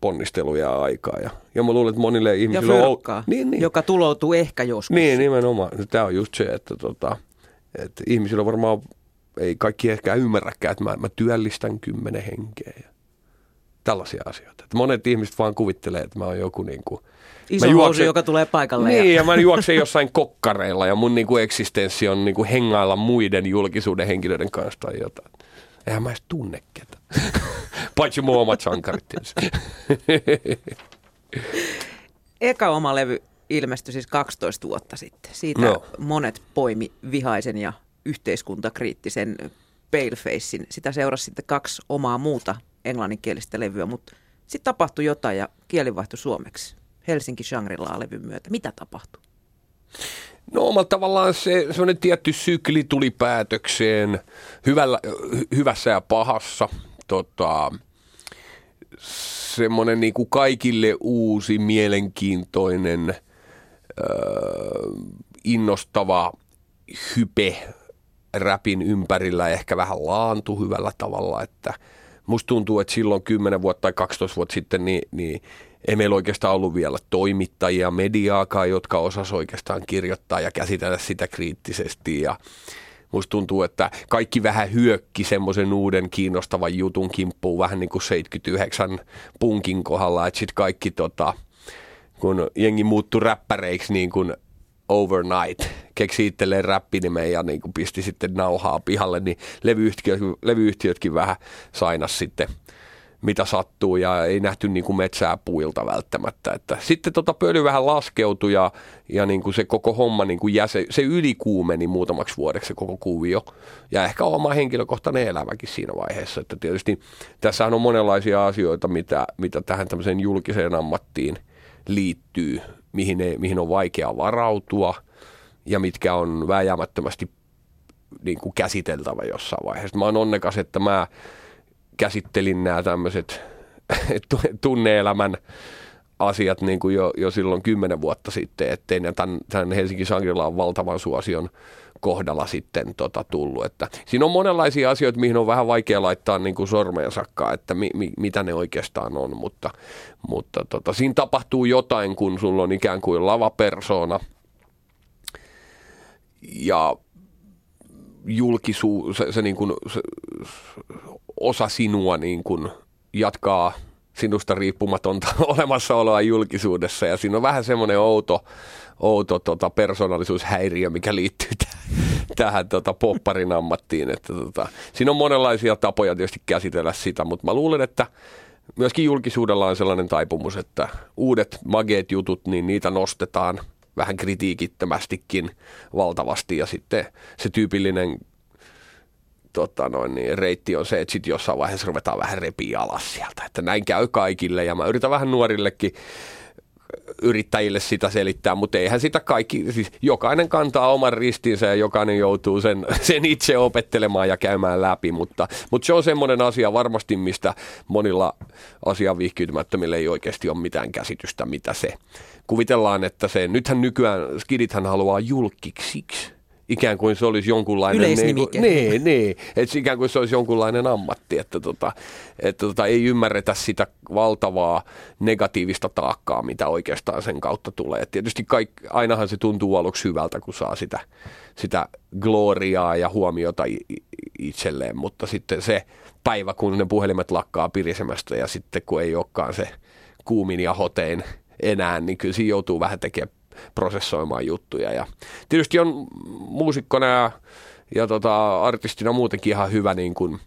[SPEAKER 3] ponnisteluja ja aikaa. Ja, ja mä luulen, että monille ihmisille
[SPEAKER 2] ja on... Niin, niin. joka tuloutuu ehkä joskus.
[SPEAKER 3] Niin, nimenomaan. Tämä on just se, että, tota, että ihmisillä varmaan ei kaikki ehkä ymmärräkään, että mä, mä työllistän kymmenen henkeä ja tällaisia asioita. Että monet ihmiset vaan kuvittelee, että mä oon joku niin kuin,
[SPEAKER 2] Iso mä juoksen, joka tulee paikalle.
[SPEAKER 3] Niin, ja, ja mä juoksen jossain kokkareilla ja mun niin kuin eksistenssi on niin kuin hengailla muiden julkisuuden henkilöiden kanssa tai jotain. Eihän mä edes tunne ketä. Paitsi mun omat sankarit
[SPEAKER 2] Eka oma levy ilmestyi siis 12 vuotta sitten. Siitä no. monet poimi vihaisen ja yhteiskuntakriittisen Palefacein. Sitä seurasi sitten kaksi omaa muuta englanninkielistä levyä, mutta sitten tapahtui jotain ja kieli vaihtui suomeksi. Helsinki Shangri-La-levyn myötä. Mitä tapahtui?
[SPEAKER 3] No omalla tavallaan se semmoinen tietty sykli tuli päätökseen hyvällä, hyvässä ja pahassa. Tota, semmoinen niin kuin kaikille uusi, mielenkiintoinen, öö, innostava hype räpin ympärillä ehkä vähän laantu hyvällä tavalla, että musta tuntuu, että silloin 10 vuotta tai 12 vuotta sitten niin, niin ei meillä oikeastaan ollut vielä toimittajia, mediaakaan, jotka osas oikeastaan kirjoittaa ja käsitellä sitä kriittisesti. Ja musta tuntuu, että kaikki vähän hyökki semmoisen uuden kiinnostavan jutun kimppuun vähän niin kuin 79 punkin kohdalla, että sitten kaikki tota, kun jengi muuttui räppäreiksi niin kuin overnight, keksi itselleen räppinimen ja niin kuin pisti sitten nauhaa pihalle, niin levyyhtiöt, levyyhtiötkin vähän sainas sitten mitä sattuu ja ei nähty niin kuin metsää puilta välttämättä. Että sitten tota pöly vähän laskeutui ja, ja niin kuin se koko homma niin kuin jäse, se ylikuumeni muutamaksi vuodeksi se koko kuvio. Ja ehkä oma henkilökohtainen elämäkin siinä vaiheessa. Että tietysti tässä on monenlaisia asioita, mitä, mitä tähän tämmöiseen julkiseen ammattiin liittyy mihin, ei, mihin on vaikea varautua ja mitkä on vääjäämättömästi niin kuin käsiteltävä jossain vaiheessa. Mä oon onnekas, että mä käsittelin nämä tämmöiset tunneelämän asiat niin kuin jo, jo silloin kymmenen vuotta sitten, ettei tämän, tämän Helsingin Shangri-Laan valtavan suosion kohdalla sitten tota, tullut. Että siinä on monenlaisia asioita, mihin on vähän vaikea laittaa niin kuin sormeen sakkaa, että mi, mi, mitä ne oikeastaan on, mutta, mutta tota, siinä tapahtuu jotain, kun sulla on ikään kuin lavapersona ja julkisuus, se, se, niin kuin, se, osa sinua niin kuin jatkaa sinusta riippumatonta olemassaoloa julkisuudessa ja siinä on vähän semmoinen outo, outo tota, persoonallisuushäiriö, mikä liittyy tähän, tota, popparin ammattiin. Että, tota, siinä on monenlaisia tapoja tietysti käsitellä sitä, mutta mä luulen, että myöskin julkisuudella on sellainen taipumus, että uudet mageet jutut, niin niitä nostetaan vähän kritiikittömästikin valtavasti ja sitten se tyypillinen tota noin, niin reitti on se, että sitten jossain vaiheessa ruvetaan vähän repiä alas sieltä. Että näin käy kaikille ja mä yritän vähän nuorillekin yrittäjille sitä selittää, mutta eihän sitä kaikki, siis jokainen kantaa oman ristinsä ja jokainen joutuu sen, sen itse opettelemaan ja käymään läpi, mutta, mutta se on semmoinen asia varmasti, mistä monilla asian vihkiytymättömillä ei oikeasti ole mitään käsitystä, mitä se. Kuvitellaan, että se, nythän nykyään skidithän haluaa julkiksi ikään kuin se olisi jonkunlainen...
[SPEAKER 2] Yleisnimike.
[SPEAKER 3] Niin, niin, niin että ikään kuin se olisi jonkunlainen ammatti, että, tota, että tota, ei ymmärretä sitä valtavaa negatiivista taakkaa, mitä oikeastaan sen kautta tulee. Et tietysti kaik, ainahan se tuntuu aluksi hyvältä, kun saa sitä, sitä gloriaa ja huomiota itselleen, mutta sitten se päivä, kun ne puhelimet lakkaa pirisemästä ja sitten kun ei olekaan se kuumin ja hotein enää, niin kyllä siinä joutuu vähän tekemään prosessoimaan juttuja. Ja tietysti on muusikkona ja, ja tota, artistina muutenkin ihan hyvä niin kuin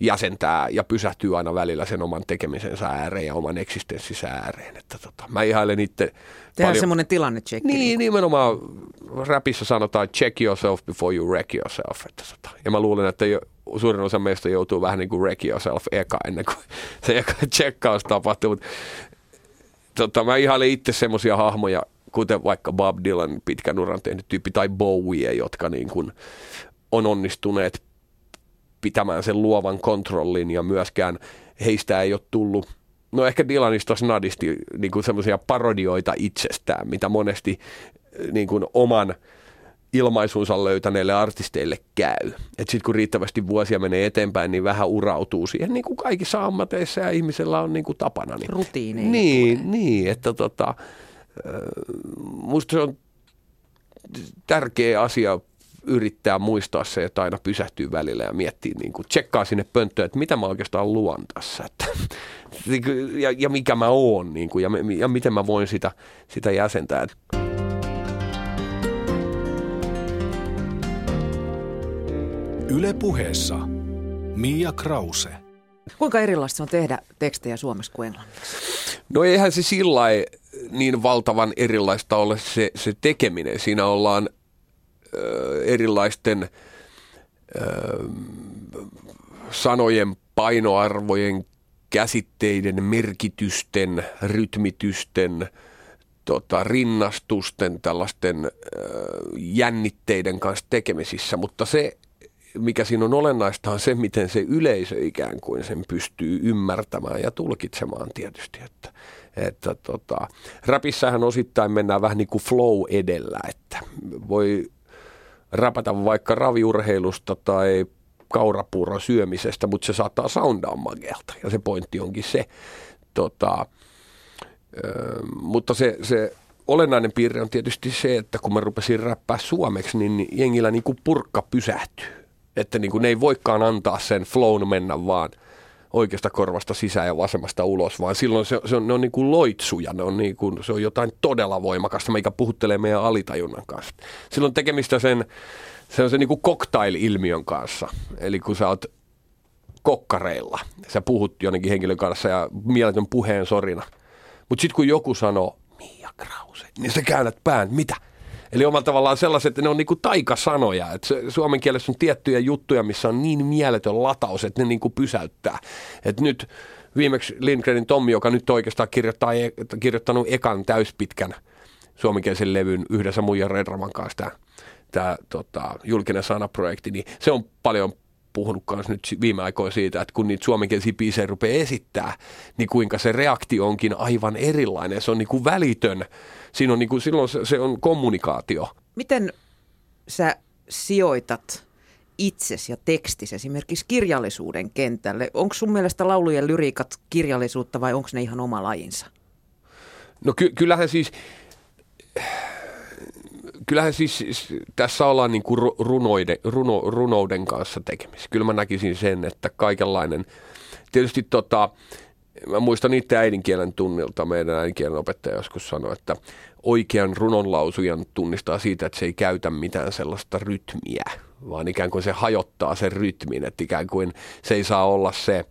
[SPEAKER 3] jäsentää ja pysähtyy aina välillä sen oman tekemisensä ääreen ja oman eksistenssinsä ääreen. Että tota, mä ihailen itse
[SPEAKER 2] Tehdään paljon... semmoinen tilanne check.
[SPEAKER 3] Niin, niin, nimenomaan rapissa sanotaan check yourself before you wreck yourself. Että tota, ja mä luulen, että jo, suurin osa meistä joutuu vähän niin kuin wreck yourself eka ennen kuin se eka checkaus tapahtuu. Mutta tota, mä ihailen itse semmoisia hahmoja, kuten vaikka Bob Dylan pitkän uran tehnyt tyyppi tai Bowie, jotka niin kuin on onnistuneet pitämään sen luovan kontrollin ja myöskään heistä ei ole tullut No ehkä Dylanista snadisti niin kuin semmoisia parodioita itsestään, mitä monesti niin kuin oman ilmaisunsa löytäneille artisteille käy. Sitten kun riittävästi vuosia menee eteenpäin, niin vähän urautuu siihen, niin kuin kaikissa ammateissa ja ihmisellä on niin kuin tapana. Niin,
[SPEAKER 2] Rutiini.
[SPEAKER 3] Niin, niin, että tota, musta se on tärkeä asia yrittää muistaa se, että aina pysähtyy välillä ja miettii, niin kuin, tsekkaa sinne pönttöön, että mitä mä oikeastaan luon tässä, että, ja, ja mikä mä oon, niin kuin, ja, ja miten mä voin sitä, sitä jäsentää.
[SPEAKER 1] Yle puheessa Mia Krause.
[SPEAKER 2] Kuinka erilaista on tehdä tekstejä suomessa kuin englanniksi?
[SPEAKER 3] No eihän se sillä niin valtavan erilaista ole se, se tekeminen. Siinä ollaan ö, erilaisten ö, sanojen painoarvojen, käsitteiden, merkitysten, rytmitysten, tota, rinnastusten, tällaisten ö, jännitteiden kanssa tekemisissä, mutta se mikä siinä on olennaista on se, miten se yleisö ikään kuin sen pystyy ymmärtämään ja tulkitsemaan tietysti. Että, että tota, rapissahan osittain mennään vähän niin kuin flow edellä, että voi rapata vaikka raviurheilusta tai kaurapuuron syömisestä, mutta se saattaa soundaa magelta ja se pointti onkin se. Tota, ö, mutta se, se olennainen piirre on tietysti se, että kun mä rupesin räppää suomeksi, niin jengillä niin kuin purkka pysähtyy että niin kuin ne ei voikaan antaa sen flown mennä vaan oikeasta korvasta sisään ja vasemmasta ulos, vaan silloin se, se on, ne on niin kuin loitsuja, ne on niin kuin, se on jotain todella voimakasta, mikä puhuttelee meidän alitajunnan kanssa. Silloin tekemistä sen, se on se niin kuin cocktail-ilmiön kanssa, eli kun sä oot kokkareilla, sä puhut jonnekin henkilön kanssa ja mieletön puheen sorina, mutta sitten kun joku sanoo, Mia Krause, niin sä käännät pään, mitä? Eli omalla tavallaan sellaiset, että ne on niinku taikasanoja. Että se, suomen kielessä on tiettyjä juttuja, missä on niin mieletön lataus, että ne niinku pysäyttää. Et nyt viimeksi Lindgrenin Tommi, joka nyt oikeastaan kirjoittaa, e, kirjoittanut ekan täyspitkän suomenkielisen levyn yhdessä Muija Redraman kanssa, tämä, tämä tota, julkinen sanaprojekti, niin se on paljon puhunut myös nyt viime aikoina siitä, että kun niitä suomenkielisiä biisejä rupeaa esittää, niin kuinka se reaktio onkin aivan erilainen. Se on niin kuin välitön. Siinä on niin kuin, silloin se, se on kommunikaatio.
[SPEAKER 2] Miten sä sijoitat itsesi ja tekstis esimerkiksi kirjallisuuden kentälle? Onko sun mielestä laulujen lyriikat kirjallisuutta vai onko ne ihan oma lajinsa?
[SPEAKER 3] No ky- kyllähän siis kyllähän siis tässä ollaan niin kuin runoiden, runo, runouden kanssa tekemisissä. Kyllä mä näkisin sen, että kaikenlainen, tietysti tota, mä muistan itse äidinkielen tunnilta, meidän äidinkielen opettaja joskus sanoi, että oikean runonlausujan tunnistaa siitä, että se ei käytä mitään sellaista rytmiä, vaan ikään kuin se hajottaa sen rytmin, että ikään kuin se ei saa olla se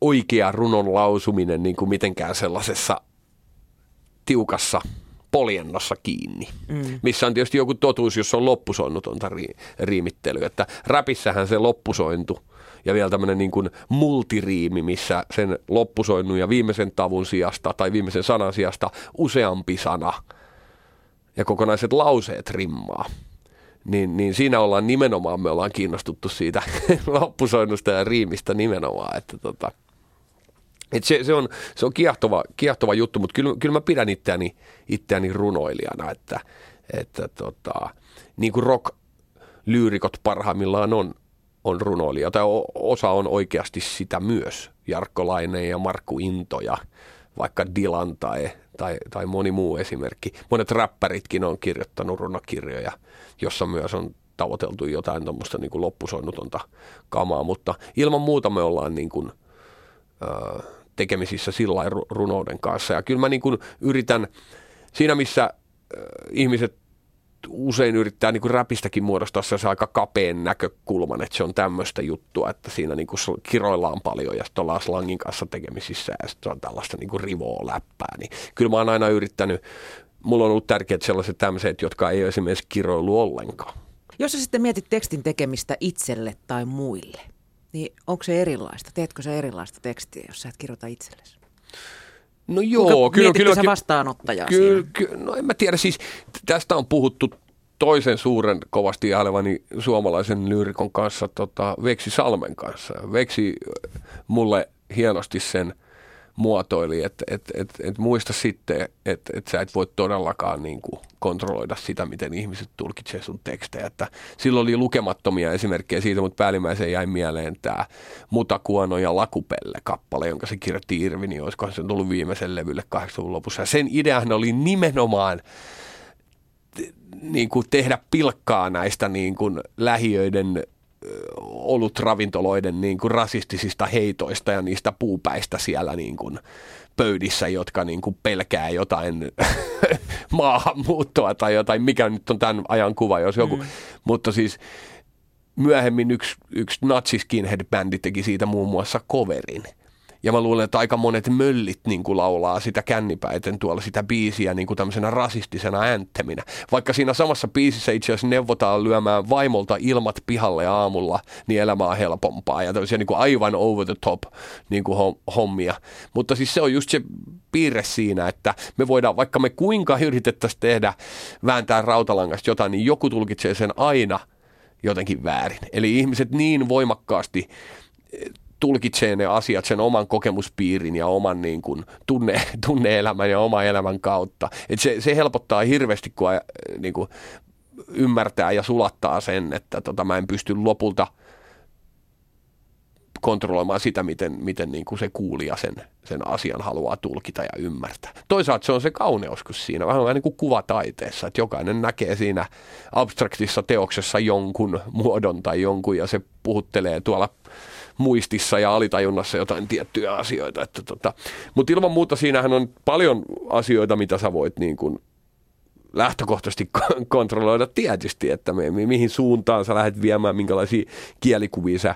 [SPEAKER 3] oikea runon lausuminen niin kuin mitenkään sellaisessa tiukassa poljennossa kiinni, mm. missä on tietysti joku totuus, jos on loppusoinnutonta ri- riimittelyä. Että räpissähän se loppusointu ja vielä tämmöinen niin kuin multiriimi, missä sen loppusoinnun ja viimeisen tavun sijasta tai viimeisen sanan sijasta useampi sana ja kokonaiset lauseet rimmaa. Niin, niin siinä ollaan nimenomaan, me ollaan kiinnostuttu siitä loppusoinnusta ja riimistä nimenomaan, että tota, et se, se, on, se on kiehtova, kiehtova juttu, mutta kyllä, kyllä mä pidän itseäni, itseäni runoilijana, että, että tota, niin kuin rock-lyyrikot parhaimmillaan on, on runoilija, tai osa on oikeasti sitä myös. Jarkko Laine ja Markku Into ja vaikka Dylan tai, tai, tai moni muu esimerkki. Monet räppäritkin on kirjoittanut runokirjoja, jossa myös on tavoiteltu jotain tuommoista niin loppusoinnutonta kamaa, mutta ilman muuta me ollaan niin kuin, äh, tekemisissä sillä runouden kanssa. Ja kyllä mä niin kuin yritän, siinä missä äh, ihmiset usein yrittää niin kuin räpistäkin muodostaa se aika kapeen näkökulman, että se on tämmöistä juttua, että siinä niin kuin kiroillaan paljon ja sitten ollaan slangin kanssa tekemisissä ja sitten on tällaista niin kuin rivoa läppää. Niin kyllä mä oon aina yrittänyt, mulla on ollut tärkeät sellaiset tämmöiset, jotka ei ole esimerkiksi kiroilu ollenkaan.
[SPEAKER 2] Jos sä sitten mietit tekstin tekemistä itselle tai muille, niin onko se erilaista? Teetkö sä erilaista tekstiä, jos sä et kirjoita itsellesi?
[SPEAKER 3] No joo, kyllä. kyllä
[SPEAKER 2] sä vastaanottajaa
[SPEAKER 3] kyllä, kyllä, no en mä tiedä, siis tästä on puhuttu toisen suuren kovasti jälevani suomalaisen lyyrikon kanssa, tota, Veksi Salmen kanssa. Veksi mulle hienosti sen muotoili, että et, et, et muista sitten, että et sä et voi todellakaan niin kuin kontrolloida sitä, miten ihmiset tulkitsee sun tekstejä. Että silloin oli lukemattomia esimerkkejä siitä, mutta päällimmäiseen jäi mieleen tämä Mutakuono ja Lakupelle kappale, jonka se kirjoitti Irvini, niin olisikohan se tullut viimeisen levylle 80-luvun lopussa. Ja sen ideahan oli nimenomaan niin kuin tehdä pilkkaa näistä niin kuin lähiöiden ollut ravintoloiden niin kuin rasistisista heitoista ja niistä puupäistä siellä niin kuin pöydissä, jotka niin kuin pelkää jotain maahanmuuttoa tai jotain, mikä nyt on tämän ajan kuva, jos joku. Mm. Mutta siis myöhemmin yksi, yksi natsi-skinhead-bändi teki siitä muun muassa coverin – ja mä luulen, että aika monet möllit niin kuin laulaa sitä kännipäiten tuolla sitä biisiä niin kuin tämmöisenä rasistisena äänteminä. Vaikka siinä samassa biisissä itse asiassa neuvotaan lyömään vaimolta ilmat pihalle aamulla, niin elämä on helpompaa. Ja tämmöisiä niin kuin aivan over the top niin kuin hommia. Mutta siis se on just se piirre siinä, että me voidaan, vaikka me kuinka yritettäisiin tehdä, vääntää rautalangasta jotain, niin joku tulkitsee sen aina jotenkin väärin. Eli ihmiset niin voimakkaasti tulkitsee ne asiat sen oman kokemuspiirin ja oman niin kuin, tunne, tunne-elämän ja oman elämän kautta. Et se, se helpottaa hirveästi, kun niin kuin, ymmärtää ja sulattaa sen, että tota, mä en pysty lopulta kontrolloimaan sitä, miten, miten niin kuin se kuulija sen, sen asian haluaa tulkita ja ymmärtää. Toisaalta se on se kauneus, kun siinä vähän niin kuin kuvataiteessa, että jokainen näkee siinä abstraktissa teoksessa jonkun muodon tai jonkun ja se puhuttelee tuolla muistissa ja alitajunnassa jotain tiettyjä asioita. Että tota. Mutta ilman muuta siinähän on paljon asioita, mitä sä voit niin kuin lähtökohtaisesti kontrolloida tietysti, että me, mihin suuntaan sä lähdet viemään, minkälaisia kielikuvia sä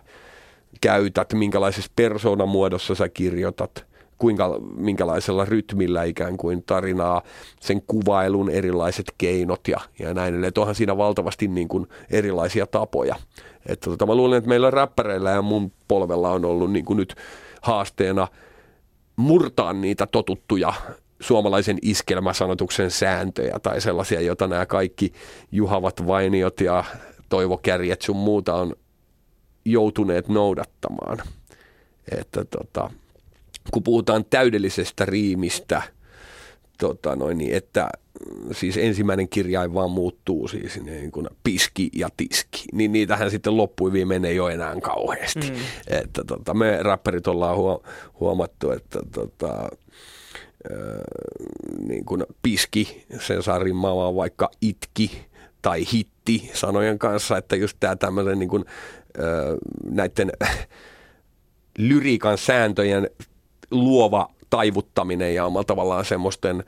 [SPEAKER 3] käytät, minkälaisessa persoonamuodossa sä kirjoitat – kuinka, minkälaisella rytmillä ikään kuin tarinaa, sen kuvailun erilaiset keinot ja, ja näin edelleen. Onhan siinä valtavasti niin kuin erilaisia tapoja. Että tota, mä luulen, että meillä räppäreillä ja mun polvella on ollut niin kuin nyt haasteena murtaa niitä totuttuja suomalaisen iskelmäsanotuksen sääntöjä tai sellaisia, joita nämä kaikki juhavat vainiot ja toivokärjet sun muuta on joutuneet noudattamaan. Että tota, kun puhutaan täydellisestä riimistä, tota noin, niin että siis ensimmäinen kirjain vaan muuttuu siis niin kuin piski ja tiski, niin niitähän sitten loppui viimein ei ole enää kauheasti. Mm. Että tota, me räppärit ollaan huomattu, että tota, niin kuin piski, sen saa rimmaamaan vaikka itki tai hitti sanojen kanssa, että just tämä tämmöinen niin kuin, näiden lyriikan sääntöjen luova taivuttaminen ja omalla tavallaan semmoisten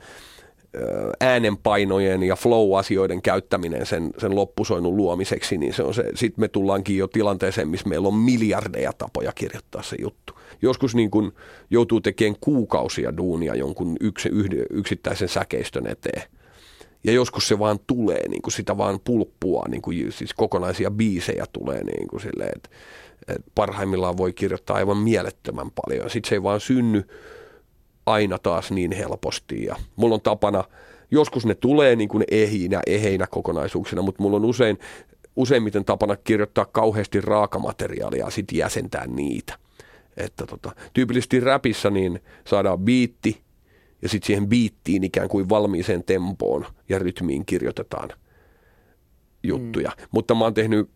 [SPEAKER 3] äänenpainojen ja flow-asioiden käyttäminen sen, sen loppusoinnun luomiseksi, niin se on se, sitten me tullaankin jo tilanteeseen, missä meillä on miljardeja tapoja kirjoittaa se juttu. Joskus niin kun joutuu tekemään kuukausia duunia jonkun yksi, yksittäisen säkeistön eteen. Ja joskus se vaan tulee, niin sitä vaan pulppua, niin siis kokonaisia biisejä tulee niin silleen, että parhaimmillaan voi kirjoittaa aivan mielettömän paljon. Sitten se ei vaan synny aina taas niin helposti. Ja mulla on tapana, joskus ne tulee niin kuin eheinä, eheinä kokonaisuuksina, mutta mulla on usein, useimmiten tapana kirjoittaa kauheasti raakamateriaalia ja sitten jäsentää niitä. Että tota, tyypillisesti räpissä niin saadaan biitti ja sitten siihen biittiin ikään kuin valmiiseen tempoon ja rytmiin kirjoitetaan juttuja. Mm. Mutta mä oon tehnyt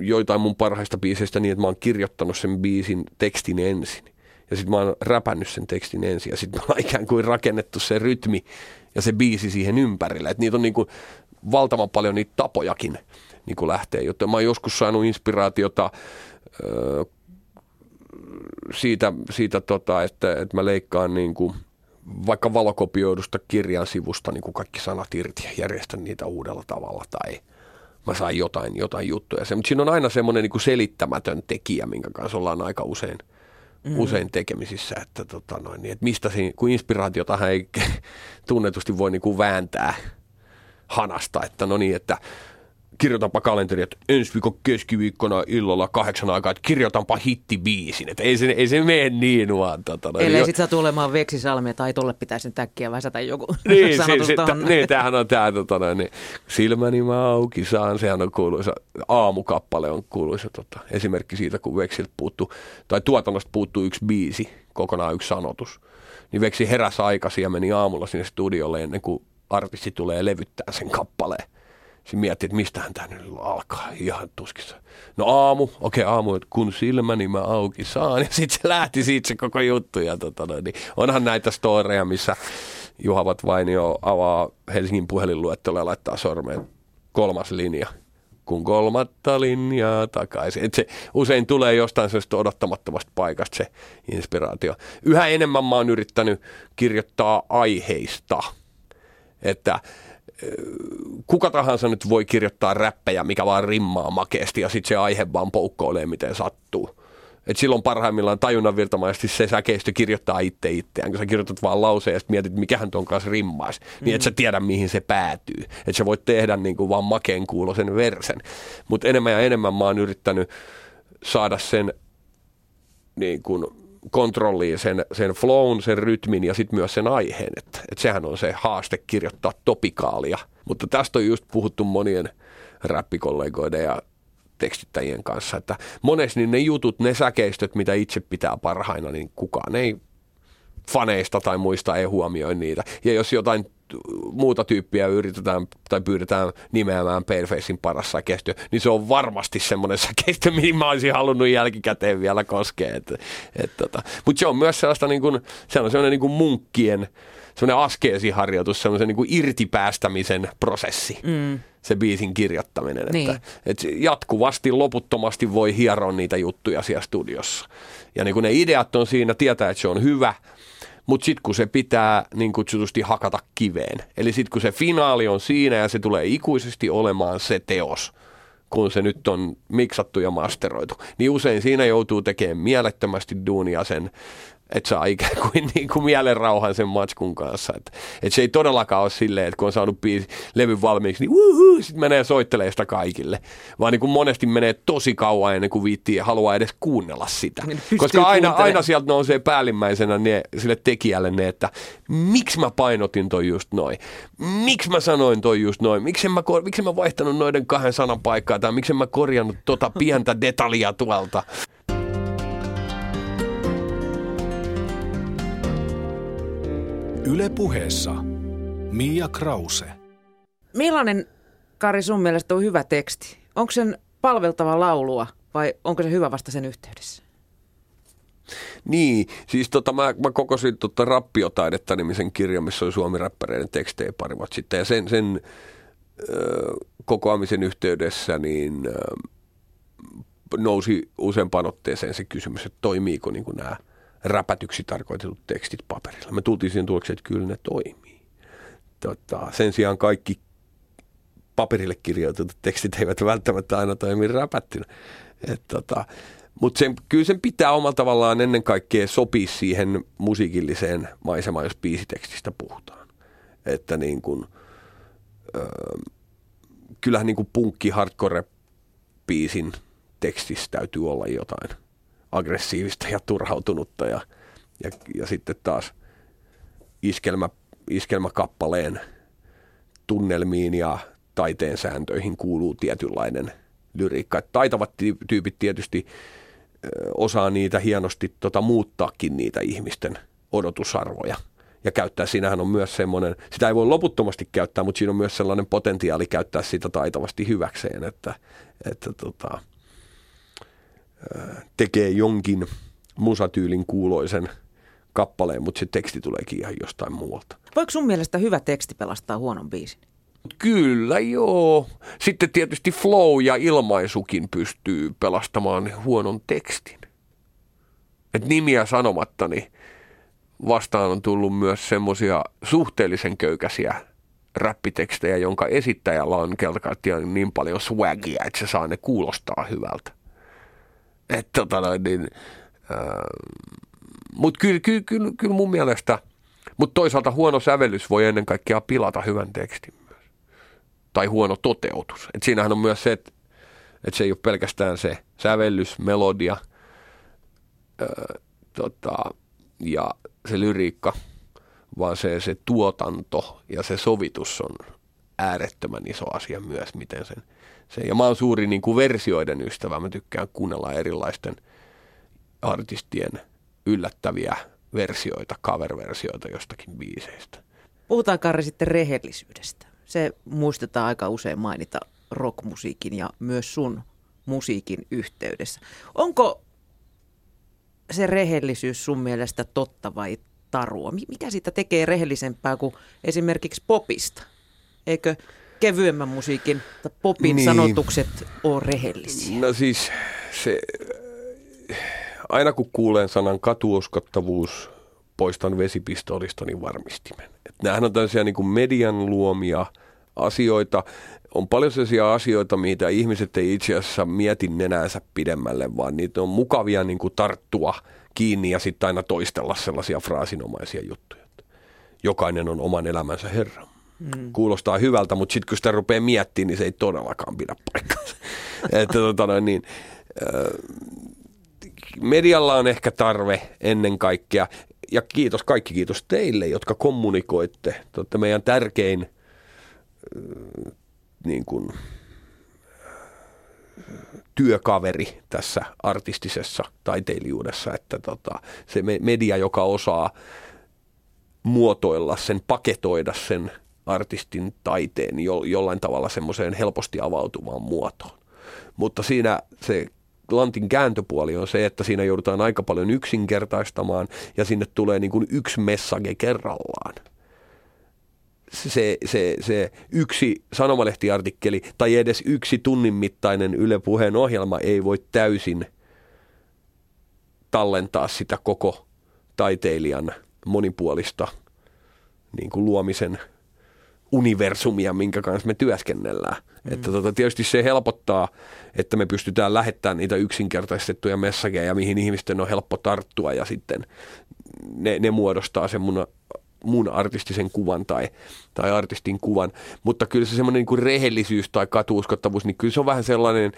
[SPEAKER 3] joitain mun parhaista biiseistä niin, että mä oon kirjoittanut sen biisin tekstin ensin. Ja sitten mä oon räpännyt sen tekstin ensin ja sitten mä oon ikään kuin rakennettu se rytmi ja se biisi siihen ympärille. Että niitä on niin kuin valtavan paljon niitä tapojakin niin kuin lähtee. Joten mä oon joskus saanut inspiraatiota öö, siitä, siitä tota, että, että mä leikkaan niin kuin vaikka valokopioidusta kirjan sivusta niin kuin kaikki sanat irti ja järjestän niitä uudella tavalla tai mä saan jotain, jotain juttuja. Se, mutta siinä on aina semmoinen niin selittämätön tekijä, minkä kanssa ollaan aika usein, mm. usein tekemisissä, että, tota noin, niin, että mistä siinä, kun inspiraatiotahan ei tunnetusti voi niin kuin vääntää hanasta, että no niin, että kirjoitanpa kalenteri, että ensi viikon keskiviikkona illalla kahdeksan aikaa, että kirjoitanpa hittibiisin. Että ei se, ei se mene niin vaan. Tota,
[SPEAKER 2] Ellei jo... sitten saa tulemaan veksisalmia tai tolle pitäisi nyt äkkiä väsätä joku
[SPEAKER 3] niin, se, se, t- niin, tämähän on tämä, tota, niin, silmäni mä auki saan, sehän on kuuluisa, aamukappale on kuuluisa tota, esimerkki siitä, kun Veksiltä puuttuu, tai tuotannosta puuttuu yksi biisi, kokonaan yksi sanotus. Niin Veksi heräsi aikaisin ja meni aamulla sinne studiolle ennen kuin artisti tulee levyttää sen kappaleen. Sitten miettii, että mistähän tämä nyt alkaa. Ihan tuskissa. No aamu, okei okay, aamu, että kun silmäni mä auki saan. Ja sitten se lähti siitä se koko juttu. Ja tota, niin onhan näitä storeja, missä Juhavat Vainio avaa Helsingin puhelinluettelua ja laittaa sormeen kolmas linja kun kolmatta linjaa takaisin. Et se usein tulee jostain sellaista odottamattomasta paikasta se inspiraatio. Yhä enemmän mä oon yrittänyt kirjoittaa aiheista. Että kuka tahansa nyt voi kirjoittaa räppejä, mikä vaan rimmaa makeasti ja sitten se aihe vaan poukkoilee miten sattuu. Et silloin parhaimmillaan tajunnan virtamaisesti se säkeistö kirjoittaa itse itseään, kun sä kirjoitat vaan lauseen ja mietit, mikähän tuon kanssa rimmaisi, mm-hmm. niin et sä tiedä mihin se päätyy. Että sä voit tehdä niin kuin vaan makeen kuulosen versen. Mutta enemmän ja enemmän mä oon yrittänyt saada sen niin kuin kontrolliin sen, sen flown, sen rytmin ja sitten myös sen aiheen. Että et sehän on se haaste kirjoittaa topikaalia. Mutta tästä on just puhuttu monien räppikollegoiden ja tekstittäjien kanssa, että monesti niin ne jutut, ne säkeistöt, mitä itse pitää parhaina, niin kukaan ei faneista tai muista ei huomioi niitä. Ja jos jotain muuta tyyppiä yritetään tai pyydetään nimeämään Palefacein parassa kestyä, niin se on varmasti semmoinen säkeistö, mihin mä olisin halunnut jälkikäteen vielä koskea. Et, et, tota. Mutta se on myös sellaista niin kuin, se on sellainen niin kuin munkkien semmoinen askeesiharjoitus, semmoisen niin irtipäästämisen prosessi. Mm se biisin kirjoittaminen. Niin. Että, että jatkuvasti, loputtomasti voi hieroa niitä juttuja siellä studiossa. Ja niin kun ne ideat on siinä, tietää, että se on hyvä – mutta sitten kun se pitää niin kutsutusti hakata kiveen, eli sitten kun se finaali on siinä ja se tulee ikuisesti olemaan se teos, kun se nyt on miksattu ja masteroitu, niin usein siinä joutuu tekemään mielettömästi duunia sen että saa ikään kuin, niin kuin mielenrauhan sen matskun kanssa. Että, että se ei todellakaan ole silleen, että kun on saanut biisi, levyn valmiiksi, niin wuhuu, sitten menee soittelee sitä kaikille. Vaan niin kuin monesti menee tosi kauan ennen kuin viittii ja haluaa edes kuunnella sitä. Niin Koska aina, aina sieltä nousee päällimmäisenä ne, sille tekijälle ne, että miksi mä painotin toi just noin? Miksi mä sanoin toi just noin? Miksi mä, miksi mä vaihtanut noiden kahden sanan paikkaa tai miksi mä korjannut tota pientä detaljia tuolta?
[SPEAKER 1] Yle puheessa Mia Krause.
[SPEAKER 2] Millainen, Kari, sun mielestä on hyvä teksti? Onko sen palveltava laulua vai onko se hyvä vasta sen yhteydessä?
[SPEAKER 3] Niin, siis tota, mä, mä kokosin tota Rappiotaidetta nimisen kirjan, missä oli suomi-räppäreiden tekstejä pari vuotta sitten. Ja sen, sen ö, kokoamisen yhteydessä niin ö, nousi useampaan otteeseen se kysymys, että toimiiko niin nämä – räpätyksi tarkoitetut tekstit paperilla. Me tultiin siihen tulokseen, että kyllä ne toimii. Tota, sen sijaan kaikki paperille kirjoitetut tekstit eivät välttämättä aina toimi räpättynä. tota, mutta sen, kyllä sen pitää omalla tavallaan ennen kaikkea sopia siihen musiikilliseen maisemaan, jos biisitekstistä puhutaan. Että niin kun, öö, kyllähän niin kuin punkki hardcore biisin tekstissä täytyy olla jotain aggressiivista ja turhautunutta ja, ja, ja sitten taas iskelmä, iskelmäkappaleen tunnelmiin ja taiteen sääntöihin kuuluu tietynlainen lyriikka. Taitavat tyypit tietysti osaa niitä hienosti tota, muuttaakin niitä ihmisten odotusarvoja. Ja käyttää, siinähän on myös semmoinen, sitä ei voi loputtomasti käyttää, mutta siinä on myös sellainen potentiaali käyttää sitä taitavasti hyväkseen, että, että tota, tekee jonkin musatyylin kuuloisen kappaleen, mutta se teksti tuleekin ihan jostain muualta.
[SPEAKER 2] Voiko sun mielestä hyvä teksti pelastaa huonon biisin?
[SPEAKER 3] Kyllä joo. Sitten tietysti flow ja ilmaisukin pystyy pelastamaan huonon tekstin. Et nimiä sanomatta, niin vastaan on tullut myös semmoisia suhteellisen köykäisiä räppitekstejä, jonka esittäjällä on kelta niin paljon swagia, että se saa ne kuulostaa hyvältä. Että tota niin, äh, mutta kyllä, kyllä, kyllä, kyllä mun mielestä, mutta toisaalta huono sävellys voi ennen kaikkea pilata hyvän tekstin myös. Tai huono toteutus. Et siinähän on myös se, että et se ei ole pelkästään se sävellys, melodia öö, tota, ja se lyriikka, vaan se, se tuotanto ja se sovitus on äärettömän iso asia myös, miten sen, se. Ja mä oon suuri niin kuin versioiden ystävä, mä tykkään kuunnella erilaisten artistien yllättäviä versioita, cover-versioita jostakin biiseistä.
[SPEAKER 2] Puhutaan Karri sitten rehellisyydestä. Se muistetaan aika usein mainita rockmusiikin ja myös sun musiikin yhteydessä. Onko se rehellisyys sun mielestä totta vai tarua? Mikä siitä tekee rehellisempää kuin esimerkiksi popista? Eikö kevyemmän musiikin tai popin niin. sanotukset ole rehellisiä?
[SPEAKER 3] No siis se, aina kun kuulen sanan katuuskottavuus, poistan vesipistolistoni varmistimen. Et nämähän on tällaisia niin kuin median luomia asioita. On paljon sellaisia asioita, mitä ihmiset ei itse asiassa mieti nenänsä pidemmälle, vaan niitä on mukavia niin kuin tarttua kiinni ja sitten aina toistella sellaisia fraasinomaisia juttuja. Jokainen on oman elämänsä herra. Mm. Kuulostaa hyvältä, mutta sitten kun sitä rupeaa miettimään, niin se ei todellakaan pidä paikkaansa. että, tota, niin, medialla on ehkä tarve ennen kaikkea, ja kiitos, kaikki kiitos teille, jotka kommunikoitte. Te meidän tärkein niin kuin, työkaveri tässä artistisessa taiteilijuudessa, että tota, se media, joka osaa muotoilla sen, paketoida sen artistin taiteen jo, jollain tavalla semmoiseen helposti avautuvaan muotoon. Mutta siinä se lantin kääntöpuoli on se, että siinä joudutaan aika paljon yksinkertaistamaan ja sinne tulee niin kuin yksi message kerrallaan. Se, se, se yksi sanomalehtiartikkeli tai edes yksi tunnin mittainen Yle Puheen ohjelma ei voi täysin tallentaa sitä koko taiteilijan monipuolista niin kuin luomisen universumia, minkä kanssa me työskennellään. Mm. Että tota, tietysti se helpottaa, että me pystytään lähettämään niitä yksinkertaistettuja messageja, mihin ihmisten on helppo tarttua ja sitten ne, ne muodostaa sen mun, mun artistisen kuvan tai, tai artistin kuvan. Mutta kyllä se semmoinen niin rehellisyys tai katuuskottavuus, niin kyllä se on vähän sellainen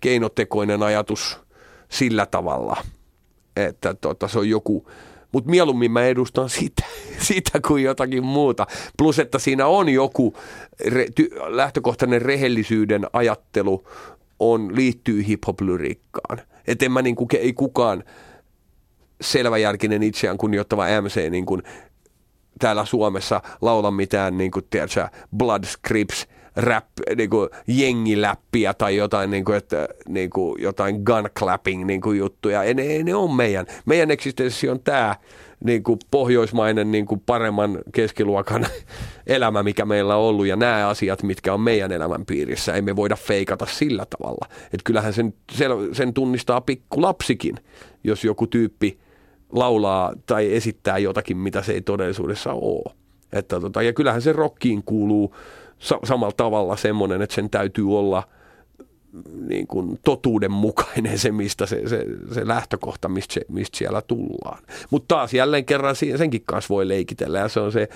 [SPEAKER 3] keinotekoinen ajatus sillä tavalla, että tota, se on joku mutta mieluummin mä edustan sitä, sitä kuin jotakin muuta. Plus, että siinä on joku re, ty, lähtökohtainen rehellisyyden ajattelu on, liittyy hip-hop-lyriikkaan. Että en mä niin kuin, ei kukaan selväjärkinen itseään kunnioittava MC niin kuin täällä Suomessa laula mitään niin kuin, tiedätkö, Blood Scripts rap, niin kuin jengiläppiä tai jotain, niin kuin, että, niin kuin, jotain gun clapping niin kuin juttuja. Ei, ne, ne on meidän. Meidän eksistenssi on tämä niin kuin pohjoismainen niin kuin paremman keskiluokan elämä, mikä meillä on ollut ja nämä asiat, mitkä on meidän elämän piirissä, ei me voida feikata sillä tavalla. Että kyllähän sen, sen tunnistaa pikku lapsikin, jos joku tyyppi laulaa tai esittää jotakin, mitä se ei todellisuudessa ole. Että tota, ja kyllähän se rockiin kuuluu sa- samalla tavalla semmoinen, että sen täytyy olla niin kuin totuudenmukainen se, mistä se, se, se lähtökohta, mistä, se, mistä siellä tullaan. Mutta taas jälleen kerran senkin kanssa voi leikitellä ja se on se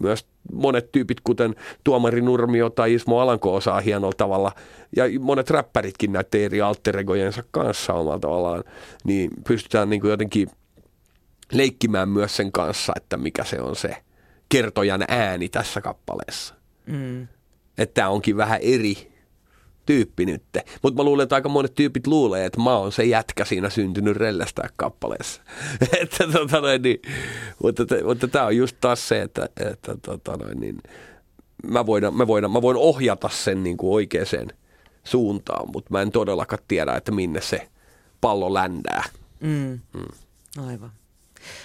[SPEAKER 3] myös monet tyypit, kuten Tuomari Nurmio tai Ismo Alanko osaa hienolla tavalla, ja monet räppäritkin näiden eri alteregojensa kanssa omalla tavallaan, niin pystytään niin kuin jotenkin leikkimään myös sen kanssa, että mikä se on se kertojan ääni tässä kappaleessa. Mm. Että tämä onkin vähän eri tyyppi nyt. Mutta mä luulen, että aika monet tyypit luulee, että mä oon se jätkä siinä syntynyt rellästää kappaleessa. että, tota noin, niin, mutta, mutta tämä on just taas se, että, että tota noin, niin, mä, voidaan, mä, voidaan, mä voin ohjata sen niin kuin oikeaan suuntaan, mutta mä en todellakaan tiedä, että minne se pallo ländää.
[SPEAKER 2] Mm. Mm. Aivan.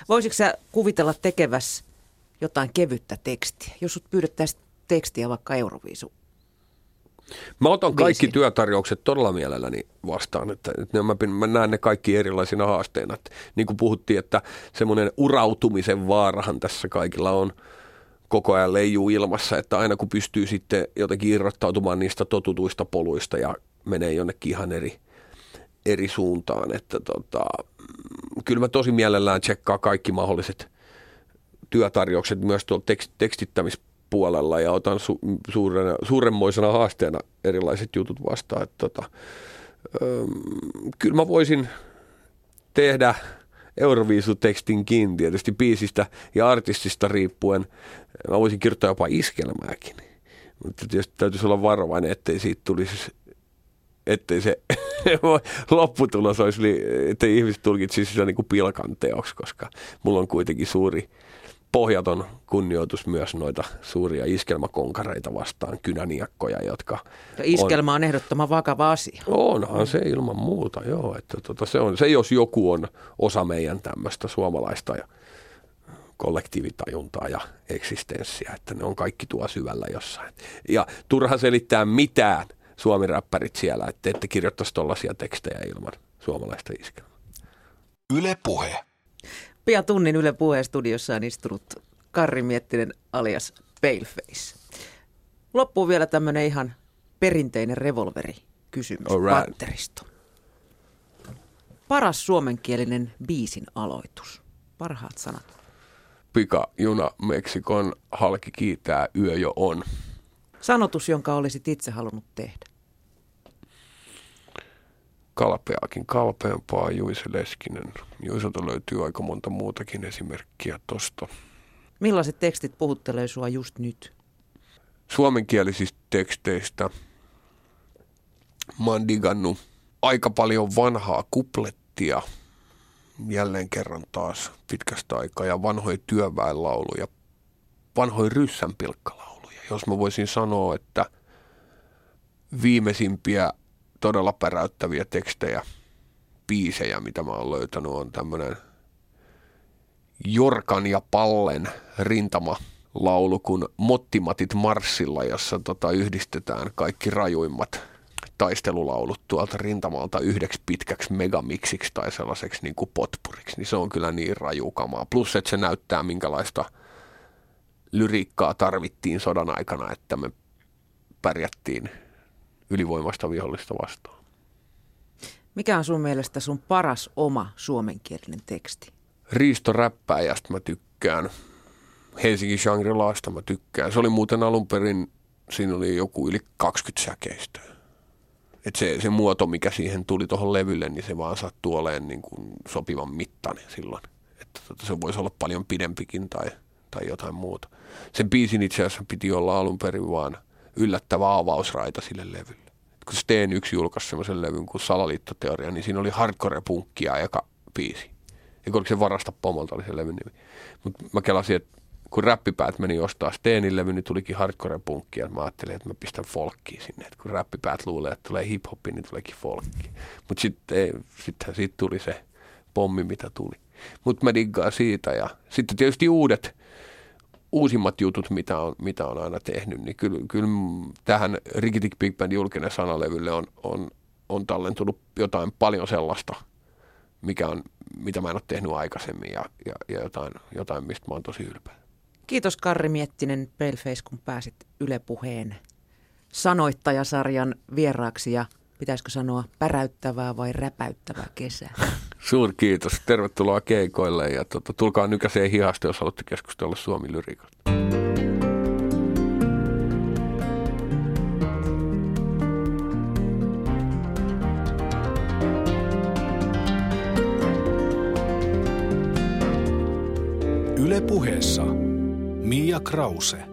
[SPEAKER 2] Voisitko sä kuvitella tekeväs jotain kevyttä tekstiä, jos sut pyydettäisiin tekstiä vaikka Euroviisu
[SPEAKER 3] Mä otan kaikki työtarjoukset todella mielelläni vastaan, että, että mä, mä näen ne kaikki erilaisina haasteina. Että, niin kuin puhuttiin, että semmoinen urautumisen vaarahan tässä kaikilla on koko ajan leijuu ilmassa, että aina kun pystyy sitten jotenkin irrottautumaan niistä totutuista poluista ja menee jonnekin ihan eri, eri suuntaan. Että tota, kyllä mä tosi mielellään tsekkaa kaikki mahdolliset työtarjoukset myös tuolla tekst, tekstittämis puolella ja otan su, suurena, suuremmoisena haasteena erilaiset jutut vastaan. Että tota, öö, kyllä mä voisin tehdä Euroviisutekstinkin tietysti biisistä ja artistista riippuen. Mä voisin kirjoittaa jopa iskelmääkin. Mutta tietysti täytyisi olla varovainen, ettei siitä tulisi ettei se lopputulos olisi, ettei ihmiset tulkitsisi sitä niin kuin pilkan koska mulla on kuitenkin suuri pohjaton kunnioitus myös noita suuria iskelmakonkareita vastaan, kynäniakkoja, jotka
[SPEAKER 2] ja iskelma on, on ehdottoman vakava asia.
[SPEAKER 3] Onhan se ilman muuta, joo. Että tota, se, on, se jos joku on osa meidän tämmöistä suomalaista ja kollektiivitajuntaa ja eksistenssiä, että ne on kaikki tuo syvällä jossain. Ja turha selittää mitään suomiräppärit siellä, että ette kirjoittaisi tuollaisia tekstejä ilman suomalaista iskelmaa.
[SPEAKER 1] Yle Puhe.
[SPEAKER 2] Pian tunnin Yle Puheen studiossa on istunut Karri Miettinen alias Paleface. Loppuu vielä tämmöinen ihan perinteinen revolveri kysymys right. patteristo. Paras suomenkielinen biisin aloitus. Parhaat sanat.
[SPEAKER 3] Pika juna Meksikon halki kiitää yö jo on.
[SPEAKER 2] Sanotus, jonka olisit itse halunnut tehdä
[SPEAKER 3] kalpeakin kalpeampaa Juise Leskinen. Juiselta löytyy aika monta muutakin esimerkkiä tosta.
[SPEAKER 2] Millaiset tekstit puhuttelee sua just nyt?
[SPEAKER 3] Suomenkielisistä teksteistä mä oon digannut aika paljon vanhaa kuplettia, jälleen kerran taas pitkästä aikaa, ja vanhoja työväenlauluja, vanhoja ryssänpilkkalauluja. Jos mä voisin sanoa, että viimeisimpiä todella päräyttäviä tekstejä, biisejä, mitä mä oon löytänyt, on tämmönen Jorkan ja Pallen rintama laulu kuin Mottimatit Marssilla, jossa tota yhdistetään kaikki rajuimmat taistelulaulut tuolta rintamalta yhdeksi pitkäksi megamiksiksi tai sellaiseksi niin kuin potpuriksi, niin se on kyllä niin rajukamaa. Plus, että se näyttää minkälaista lyriikkaa tarvittiin sodan aikana, että me pärjättiin ylivoimasta vihollista vastaan.
[SPEAKER 2] Mikä on sun mielestä sun paras oma suomenkielinen teksti?
[SPEAKER 3] Riisto Räppäjästä mä tykkään. Helsingin Shangri-Laasta mä tykkään. Se oli muuten alun perin, siinä oli joku yli 20 säkeistä. Et se, se muoto, mikä siihen tuli tuohon levylle, niin se vaan sattuu olemaan niin kuin sopivan mittainen silloin. Että tota, se voisi olla paljon pidempikin tai, tai jotain muuta. Sen biisin itse asiassa piti olla alun perin vaan – yllättävä avausraita sille levylle. Kun Steen yksi julkaisi semmoisen levyn kuin Salaliittoteoria, niin siinä oli hardcore-punkkia eka biisi. Ja oliko se Varasta pomolta oli se levyn nimi. Mutta mä kelasin, että kun räppipäät meni ostaa Steenin levy, niin tulikin hardcore-punkkia. Mä ajattelin, että mä pistän folkkiin sinne. Et kun räppipäät luulee, että tulee hip niin tuleekin folkki. Mutta sitten sittenhän siitä tuli se pommi, mitä tuli. Mutta mä diggaan siitä. Ja sitten tietysti uudet uusimmat jutut, mitä on, mitä on aina tehnyt, niin kyllä, kyllä tähän Rikitik Big Band julkinen sanalevylle on, on, on tallentunut jotain paljon sellaista, mikä on, mitä mä en ole tehnyt aikaisemmin ja, ja, ja jotain, jotain, mistä mä oon tosi ylpeä.
[SPEAKER 2] Kiitos Karri Miettinen Paleface, kun pääsit Yle Puheen sanoittajasarjan vieraaksi ja pitäisikö sanoa päräyttävää vai räpäyttävää kesää.
[SPEAKER 3] Suuri kiitos. Tervetuloa keikoille ja tota, tulkaa nykäiseen hihasta, jos haluatte keskustella Suomi lyrikosta.
[SPEAKER 1] Yle puheessa Mia Krause.